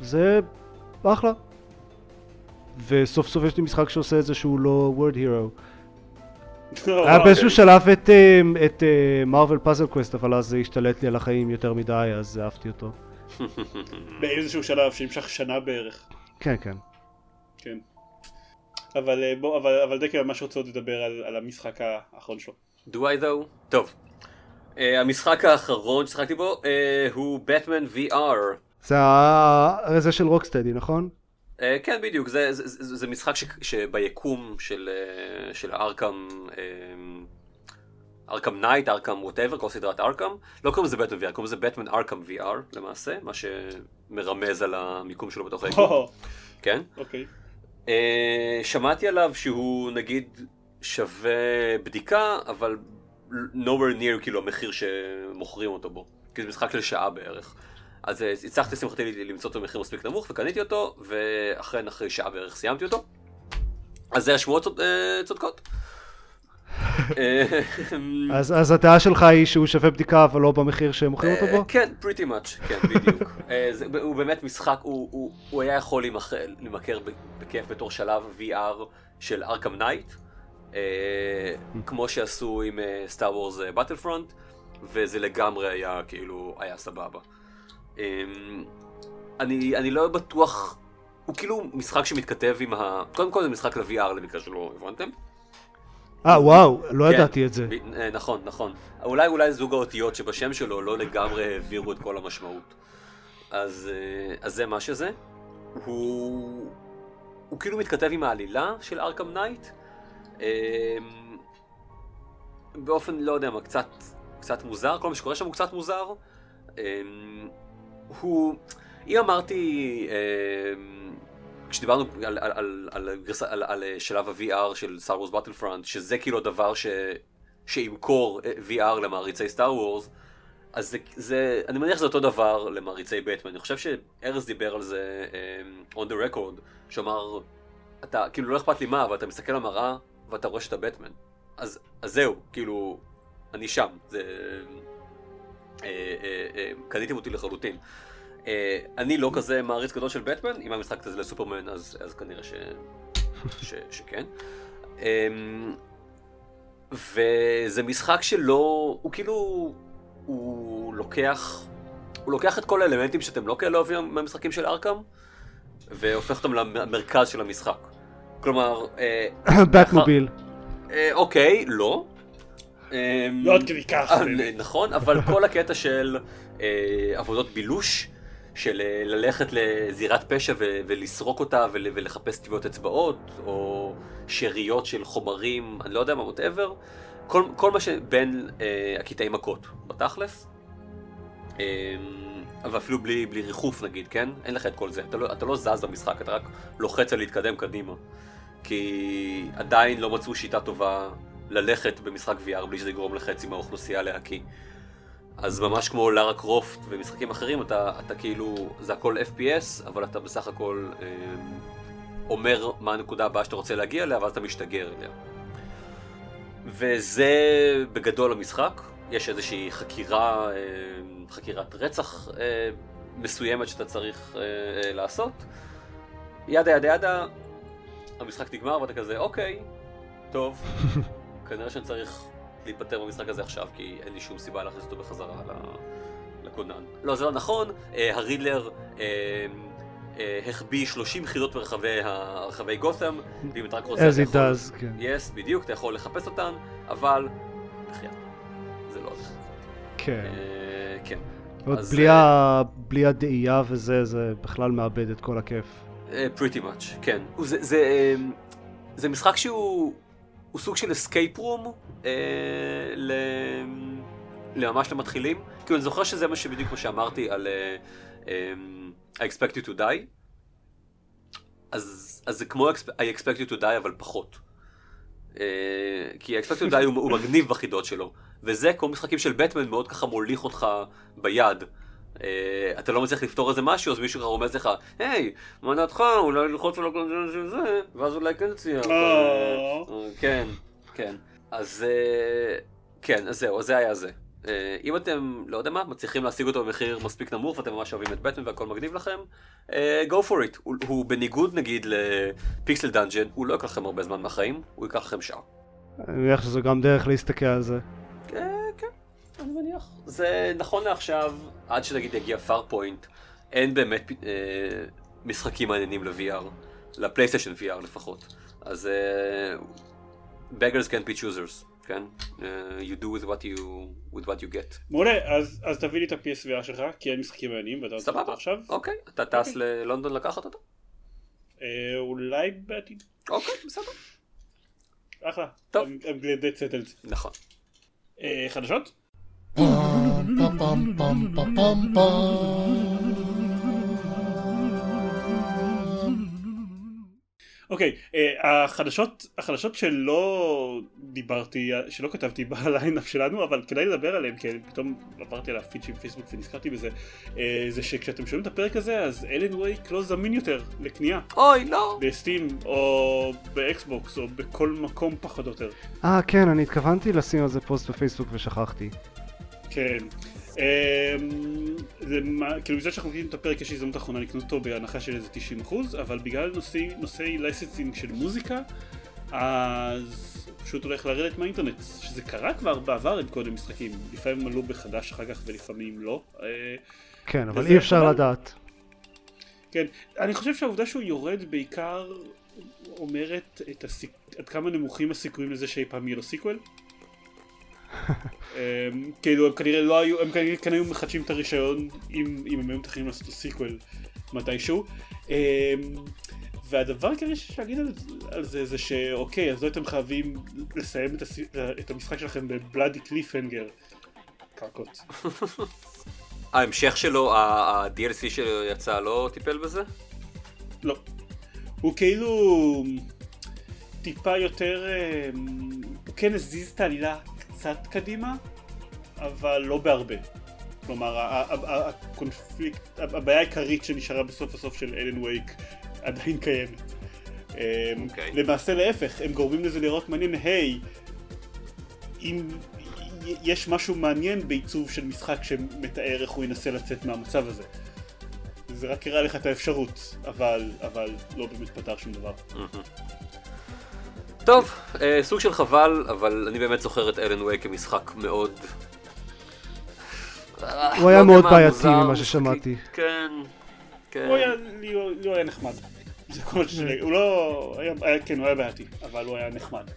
זה אחלה. וסוף סוף יש לי משחק שעושה את זה שהוא לא Word Hero. [LAUGHS] היה באיזשהו. שלב את, את Marvel Puzzle Quest, אבל אז זה השתלט לי על החיים יותר מדי, אז אהבתי אותו. [LAUGHS] באיזשהו שלב שנמשך שנה בערך. כן, כן. כן. אבל אה, בוא, אבל, אבל דקל ממש רוצה עוד לדבר על, על המשחק האחרון שלו. Do I though? טוב. Uh, המשחק האחרון ששחקתי בו uh, הוא Batman VR. זה ה- זה של Rocksteady, נכון? Uh, כן בדיוק, זה, זה, זה, זה משחק ש, שביקום של, uh, של Arkham, Arkham Knight, Arkham whatever, כל סדרת Arkham, לא קוראים לזה Batman VR, קוראים לזה Batman Arkham VR למעשה, מה שמרמז על המיקום שלו בתוך היקום, כן? אוקיי. Uh, שמעתי עליו שהוא נגיד שווה בדיקה, אבל nowhere near כאילו המחיר שמוכרים אותו בו. כי זה משחק של שעה בערך. אז אה, הצלחתי לשמחתי למצוא אותו במחיר מספיק נמוך וקניתי אותו, ואכן אחרי שעה בערך סיימתי אותו. אז זה השמועות צוד- אה, צודקות. [LAUGHS] אה, אז אז הדעה שלך היא שהוא שווה בדיקה אבל לא במחיר שהם מוכרים אותו בו? כן, pretty much, כן, בדיוק. [LAUGHS] זה- הוא באמת משחק, הוא- הוא הוא היה יכול ב- בכיף בתור שלב VR של Arkham Knight, כמו שעשו עם Star Wars Battlefront, וזה לגמרי היה כאילו, היה סבבה. אה, אני אני לא בטוח, הוא כאילו משחק שמתכתב עם ה... קודם כל זה משחק ל-VR למקרה שלא הבנתם. אה וואו, לא כן. ידעתי את זה. אה, נכון, נכון. אולי אולי זוג האותיות שבשם שלו לא לגמרי העבירו את כל המשמעות. אז, אה, אז זה מה שזה. הוא... הוא כאילו מתכתב עם העלילה של Arkham Knight. אה, באופן, לא יודע מה, קצת, קצת מוזר, כל מה שקורה שם הוא קצת מוזר. אה, הוא... אם אמרתי... אה, כשדיברנו על, על, על, על, על, על שלב ה-VR של סטאר וורס באטלפרונט, שזה כאילו הדבר ש, שימכור אה, VR למעריצי סטאר וורס, אז זה, זה, אני מניח שזה אותו דבר למעריצי בטמן. אני חושב שארז דיבר על זה um, on the record, שאמר, אתה, כאילו לא אכפת לי מה, אבל אתה מסתכל למראה ואתה רואה שאתה בטמן. אז, אז זהו, כאילו, אני שם. זה... אה, אה, אה, קניתם אותי לחלוטין. אני לא כזה מעריץ גדול של בטמן, אם המשחק הזה לסופרמן אז, אז כנראה ש... [LAUGHS] ש... שכן. אמ, וזה משחק שלא, הוא כאילו, הוא לוקח, הוא לוקח את כל האלמנטים שאתם לא כאלה אוהבים מהמשחקים של ארכם, והופך אותם למרכז של המשחק. כלומר, [COUGHS] בטמוביל. אוקיי, לא. אמ, לא עד כדי כך. אה. נכון, אבל כל הקטע של אה, עבודות בילוש, של אה, ללכת לזירת פשע ולסרוק אותה ול- ולחפש טביעות אצבעות, או שאריות של חומרים, אני לא יודע מה, whatever, כל, כל מה שבין אה, הקטעי מכות, בתכלס, אה, אבל אפילו בלי, בלי ריחוף נגיד, כן? אין לך את כל זה. אתה לא, אתה לא זז במשחק, אתה רק לוחץ על להתקדם קדימה. כי עדיין לא מצאו שיטה טובה ללכת במשחק VR בלי שזה יגרום לחצי מהאוכלוסייה להקיא. אז ממש כמו לארה קרופט ומשחקים אחרים, אתה, אתה כאילו, זה הכל FPS, אבל אתה בסך הכל אה, אומר מה הנקודה הבאה שאתה רוצה להגיע אליה, ואז אתה משתגר אליה. וזה בגדול המשחק. יש איזושהי חקירה, אה, חקירת רצח אה, מסוימת שאתה צריך אה, לעשות. ידה ידה ידה, המשחק נגמר ואתה כזה, אוקיי, טוב, [LAUGHS] כנראה שאני צריך להיפטר במשחק הזה עכשיו, כי אין לי שום סיבה להכניס אותו בחזרה לכונן. לא, זה לא נכון, הרידלר החביא 30 חידות ברחבי גות'ם, ואם אתה רק רוצה... as it does, כן. יס, בדיוק, אתה יכול לחפש אותן, אבל... בחייאת, זה לא הולך. כן. כן. עוד בלי, ה... בלי הדאייה וזה, זה בכלל מאבד את כל הכיף. uh, מאץ', כן. זה, זה, זה משחק שהוא הוא סוג של אסקייפ רום uh, ל... לממש למתחילים. כאילו אני זוכר שזה מה שבדיוק מה שאמרתי על uh, um, I expect you to die. אז, אז זה כמו I expect you to die אבל פחות. Uh, כי I expect you to die הוא, הוא מגניב בחידות שלו. וזה כמו משחקים של בטמן מאוד ככה מוליך אותך ביד. Uh, אתה לא מצליח לפתור איזה משהו, אז מישהו ככה רומז לך, היי, מה דעתך, אולי ללחוץ על הקונזנס של זה, ואז אולי כן תצליח. כן, כן. אז כן, אז זהו, זה היה זה. אם אתם, לא יודע מה, מצליחים להשיג אותו במחיר מספיק נמוך ואתם ממש אוהבים את בטמן והכל מגניב לכם, go for it. הוא, הוא בניגוד נגיד ל Pixel Dungeon, הוא לא ייקח לכם הרבה זמן מהחיים, הוא ייקח לכם שעה. אני מניח שזו גם דרך להסתכל על זה. אני מניח. זה נכון לעכשיו, עד שנגיד יגיע פארפוינט, אין באמת אה, משחקים מעניינים ל-VR, לפלייסטיישן VR לפחות. אז אה, beggars can't be choosers, כן? Uh, you do with what you, with what you get. מעולה, אז, אז תביא לי את ה-PSVR שלך, כי אין משחקים מעניינים, ואתה רוצה אותו עכשיו. אוקיי, אתה טס אוקיי. ללונדון לקחת אותו? אה, אולי בעתיד. אוקיי, בסדר. אחלה. טוב. I'm, I'm glad that settled. נכון. אה, חדשות? אוקיי, okay, uh, החדשות, החדשות שלא דיברתי, שלא כתבתי [LAUGHS] ב lineup שלנו, אבל כדאי לדבר עליהן, כי פתאום עברתי על הפיד של פייסבוק ונזכרתי בזה, uh, זה שכשאתם שומעים את הפרק הזה, אז Alan Wake לא זמין יותר לקנייה. אוי, לא. ב Steam, או ב Xbox, או בכל מקום פחות או יותר. אה, כן, אני התכוונתי לשים על זה פוסט בפייסבוק ושכחתי. כן. זה מה, כאילו בגלל שאנחנו מקליטים את הפרק יש הזדמנות אחרונה לקנות אותו בהנחה של איזה 90% אבל בגלל נושאי, נושאי licensing של מוזיקה אז פשוט הולך לרדת מהאינטרנט שזה קרה כבר בעבר עם קודם משחקים. לפעמים עלו מחדש אחר כך ולפעמים לא. כן אבל אי אפשר לדעת. כן אני חושב שהעובדה שהוא יורד בעיקר אומרת את ה seq... עד כמה נמוכים הסיכויים לזה שאי פעם יהיה לו sequel כאילו הם כנראה לא היו, הם כנראה כן היו מחדשים את הרישיון אם, אם הם היו מתחילים לעשות את ה sequel מתישהו. והדבר העיקרי שיש להגיד על, על זה זה שאוקיי אז לא הייתם חייבים לסיים את, הס... את המשחק שלכם ב bloody cliffhanger. קרקות. [LAUGHS] ההמשך שלו, ה-DLC שלו יצא לא טיפל בזה? לא. הוא כאילו טיפה יותר, הוא כן הזיז את העלילה קצת קדימה, אבל לא בהרבה. כלומר, הקונפליקט, הבעיה העיקרית שנשארה בסוף הסוף של אלן וייק [LAUGHS] עדיין קיימת. Okay. אוקיי. למעשה להפך, הם גורמים לזה לראות מעניין, היי, אם יש משהו מעניין בעיצוב של משחק שמתאר איך הוא ינסה לצאת מהמצב הזה. זה רק הראה לך את האפשרות, אבל, אבל לא באמת פתר שום דבר. טוב, אה, סוג של חבל, אבל אני באמת זוכר את אלן ווי כמשחק מאוד... הוא היה מאוד בעייתי ממה ששמעתי. כן, כן. הוא היה, היה נחמד. זה כל שלי, הוא לא, כן, הוא היה בעייתי, אבל הוא היה נחמד.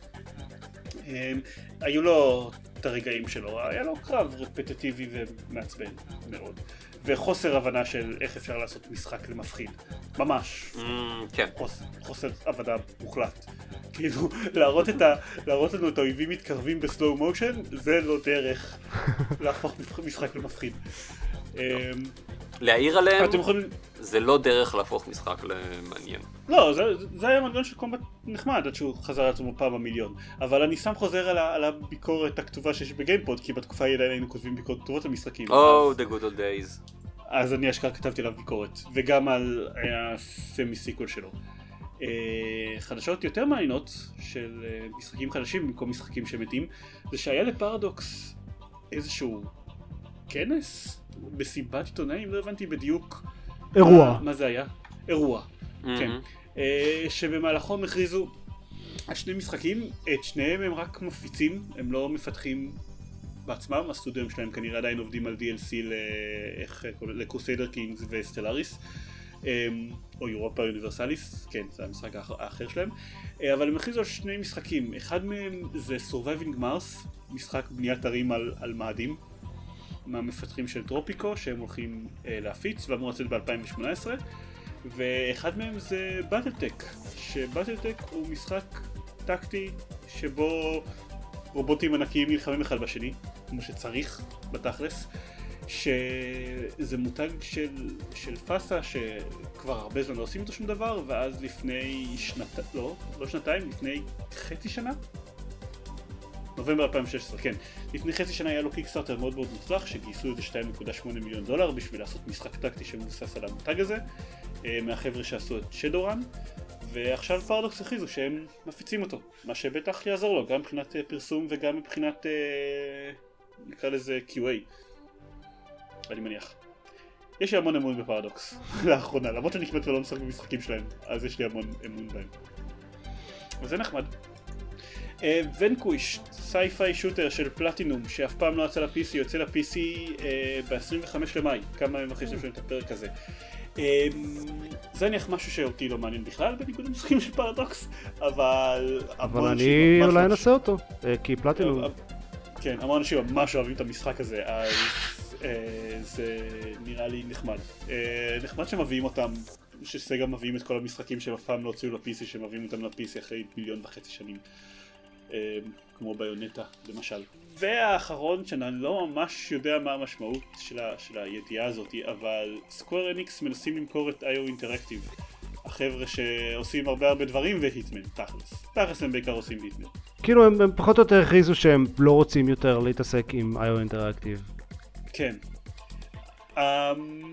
היו לו את הרגעים שלו, היה לו קרב רפטטיבי ומעצבן מאוד. וחוסר הבנה של איך אפשר לעשות משחק למפחיד. ממש. כן. חוסר הבנה מוחלט. כאילו, להראות, את ה, להראות לנו את האויבים מתקרבים בסלואו מושן, זה לא דרך [LAUGHS] להפוך משחק למפחיד. אמ, להעיר עליהם, אתם יכולים... זה לא דרך להפוך משחק למעניין. לא, זה, זה היה מנגנון של קומבט נחמד עד שהוא חזר לעצמו פעם במיליון. אבל אני שם חוזר על, ה, על הביקורת הכתובה שיש בגיימפוד, כי בתקופה ההיא היינו כותבים ביקורות כתובות למשחקים. או, אז, Oh, the good old days. אז אני אשכרה כתבתי עליו ביקורת, וגם על ה semi sequel שלו. אה, חדשות יותר מעניינות של אה, משחקים חדשים במקום משחקים שמתים, זה שהיה לפרדוקס איזשהו כנס? מסיבת עיתונאים? לא הבנתי בדיוק אירוע. מה, מה זה היה. אירוע, כן. מהמם. אה, שבמהלכו הם הכריזו על שני משחקים, את שניהם הם רק מפיצים, הם לא מפתחים בעצמם, הסטודיו שלהם כנראה עדיין עובדים על DLC ל Crusader Kings ו Stellaris. אמ, או Europa Universalis, כן, זה המשחק האח- האחר שלהם, אה, אבל הם הכריזו על שני משחקים, אחד מהם זה Surviving Mars, משחק בניית ערים על, על מאדים, מהמפתחים של Tropico, שהם הולכים אה, להפיץ, ואמור לצאת ב-2018, ואחד מהם זה BattleTech, ש BattleTech הוא משחק טקטי שבו רובוטים ענקיים נלחמים אחד בשני, כמו שצריך בתכלס, שזה מותג של, של פאסה שכבר הרבה זמן לא עושים איתו שום דבר, ואז לפני שנתיים, לא, לא שנתיים, לפני חצי שנה? נובמבר 2016, כן. לפני חצי שנה היה לו קיקסטארטר מאוד מאוד מוצלח, שגייסו איזה 2.8 מיליון דולר בשביל לעשות משחק טקטי שמבוסס על המותג הזה, אה, מהחבר'ה שעשו את Shadowrun, ועכשיו פרדוקס הכריזו שהם מפיצים אותו, מה שבטח יעזור לו, גם מבחינת אה, פרסום וגם מבחינת, אה, נקרא לזה QA, אני מניח. יש לי המון אמון בפרדוקס [LAUGHS] לאחרונה, למרות שאני כמעט ולא משחק במשחקים שלהם, אז יש לי המון אמון בהם. וזה נחמד. Vanquish, sci-fi shooter של פלטינום, שאף פעם לא יצא ל-PC, יוצא ל-PC ב-25 למאי, כמה ימים אחרי שאתם את הפרק הזה. אה, זה נניח משהו שאותי לא מעניין בכלל, בניגוד למשחקים של פרדוקס, אבל... אבל אני אולי ממש- אנסה אותו, אה, כי פלטינום, כן, המון אנשים ממש אוהבים את המשחק הזה, אז אה, זה נראה לי נחמד. אה, נחמד שמביאים אותם, שסגה מביאים את כל המשחקים שהם אף פעם לא הוציאו ל-PC, שמביאים אותם ל-PC אחרי מיליון וחצי שנים. אה, כמו ביונטה, למשל. והאחרון, שאני לא ממש יודע מה המשמעות של, ה- של הידיעה הזאת, אבל סקוור אניקס מנסים למכור את IO אינטראקטיב. החבר'ה שעושים הרבה הרבה דברים והיטמן, תכלס. תכלס הם בעיקר עושים היטמן. כאילו הם הם פחות או יותר הכריזו שהם לא רוצים יותר להתעסק עם איו אינטראקטיב. כן. Um,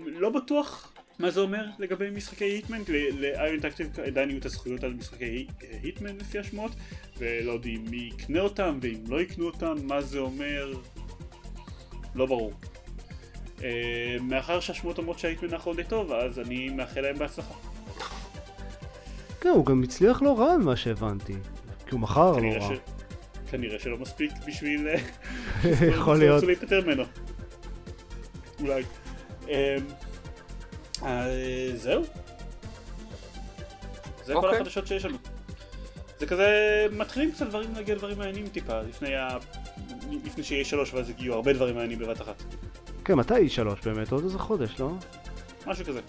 לא בטוח מה זה אומר לגבי משחקי היטמן, לאיון טקטיב עדיין יהיו את הזכויות על משחקי היטמן לפי השמועות, ולא יודעים מי יקנה אותם ואם לא יקנו אותם, מה זה אומר, לא ברור. Uh, מאחר שהשמועות אומרות שההיטמן האחרון די טוב, אז אני מאחל להם בהצלחה. כן, הוא גם הצליח לא רע ממה שהבנתי. כי הוא מכר לא רע. ש... כנראה שלא מספיק בשביל [LAUGHS] אה, יכול להיות. להיפטר ממנו. אולי. אה, זהו. זה כל אוקיי. החדשות שיש לנו. זה כזה, מתחילים קצת דברים להגיע דברים מעניינים טיפה, לפני ה... לפני שיהיה שלוש ואז הגיעו הרבה דברים מעניינים בבת אחת. כן, מתי היא שלוש באמת? עוד איזה חודש, לא? משהו כזה.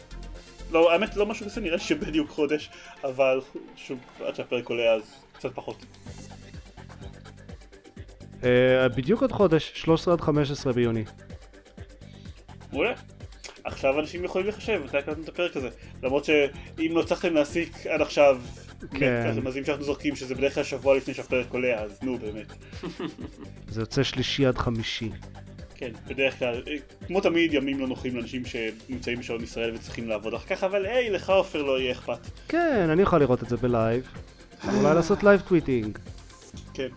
לא, האמת לא משהו כזה, נראה שבדיוק חודש, אבל שוב, עד שהפרק עולה אז קצת פחות. אה, בדיוק עוד חודש, 13 עד 15 ביוני. מעולה. עכשיו אנשים יכולים לחשב מתי הקלטנו את הפרק הזה. למרות שאם לא הצלחתם להסיק עד עכשיו, כן. כן. רמזים שאנחנו זורקים שזה בדרך כלל שבוע לפני שהפרק עולה, אז נו באמת. [LAUGHS] זה יוצא שלישי עד חמישי. כן, בדרך כלל, כמו תמיד ימים לא נוחים לאנשים שנמצאים בשעון ישראל וצריכים לעבוד אחר כך, אבל היי, לך עופר לא יהיה אכפת. כן, אני יכול לראות את זה ב live. [LAUGHS] אולי לעשות live tweeting. כן.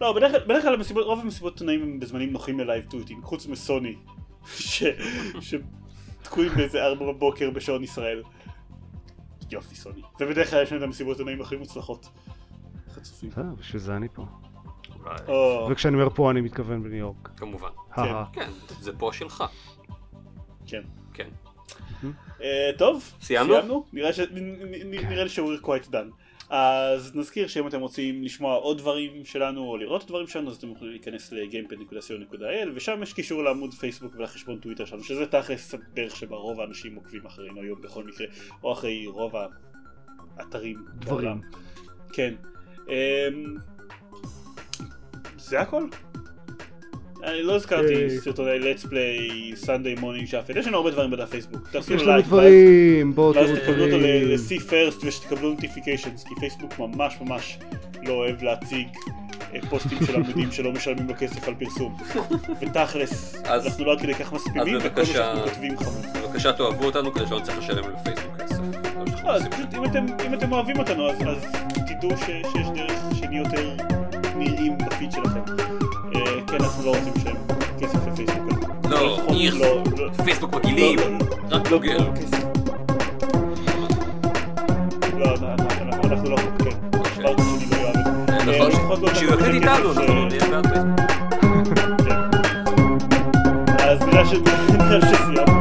לא, בדרך כלל, רוב המסיבות עיתונאים הם בזמנים נוחים ל live tweeting, חוץ מסוני. שתקועים באיזה ארבע בבוקר בשעון ישראל. יופי סוני. ובדרך כלל יש להם את המסיבות עיתונאים הכי מוצלחות. חצופים. בסדר, בשביל זה אני פה. וכשאני אומר פה אני מתכוון בניו יורק. כמובן. הא. כן, זה פה שלך. כן. כן. אה, טוב, סיימנו? נראה ש- לי שהוא quite done. אז נזכיר שאם אתם רוצים לשמוע עוד דברים שלנו או לראות דברים שלנו אז אתם יכולים להיכנס ל-gamepad.co.il ושם יש קישור לעמוד פייסבוק ולחשבון טוויטר שלנו שזה תכלס הדרך שבה רוב האנשים עוקבים אחרינו היום בכל מקרה או אחרי רוב האתרים דברים. בעולם. כן. אמ, זה הכל? אני לא הזכרתי. סרטוני let's play Sunday morning shuffle, יש לנו הרבה דברים בדף פייסבוק, תעשו יש לנו לייק, דברים, בואו ואז תראו תקבלו אותו. ל-see first ושתקבלו notifications, כי פייסבוק ממש ממש לא אוהב להציג אה, פוסטים של עמודים שלא משלמים לו כסף על פרסום. [LAUGHS] ותכלס, אז- אנחנו לא עד כדי כך מספימים, וכל מה שאנחנו כותבים חמור. בבקשה תאהבו אותנו כדי שלא נצטרך לשלם לפייסבוק כסף. לא, אז. פשוט אם אתם, אוהבים אותנו, אז, אז תדעו שיש דרך שנהיה יותר נראים בפיד שלכם. אה, כן, אנחנו לא רוצים לשלם כסף לפייסבוק. לא, לפחות איך, לא, לא, פייסבוק מגעילים, לא, רק לא, גוגל. לא. לא, אנחנו- לא, כן. לא. נכון, אה, לא שהוא יוקד כסף איתנו, אנחנו נהיה בעד פייסבוק. אז נראה ש- [LAUGHS] נראה שסיימנו.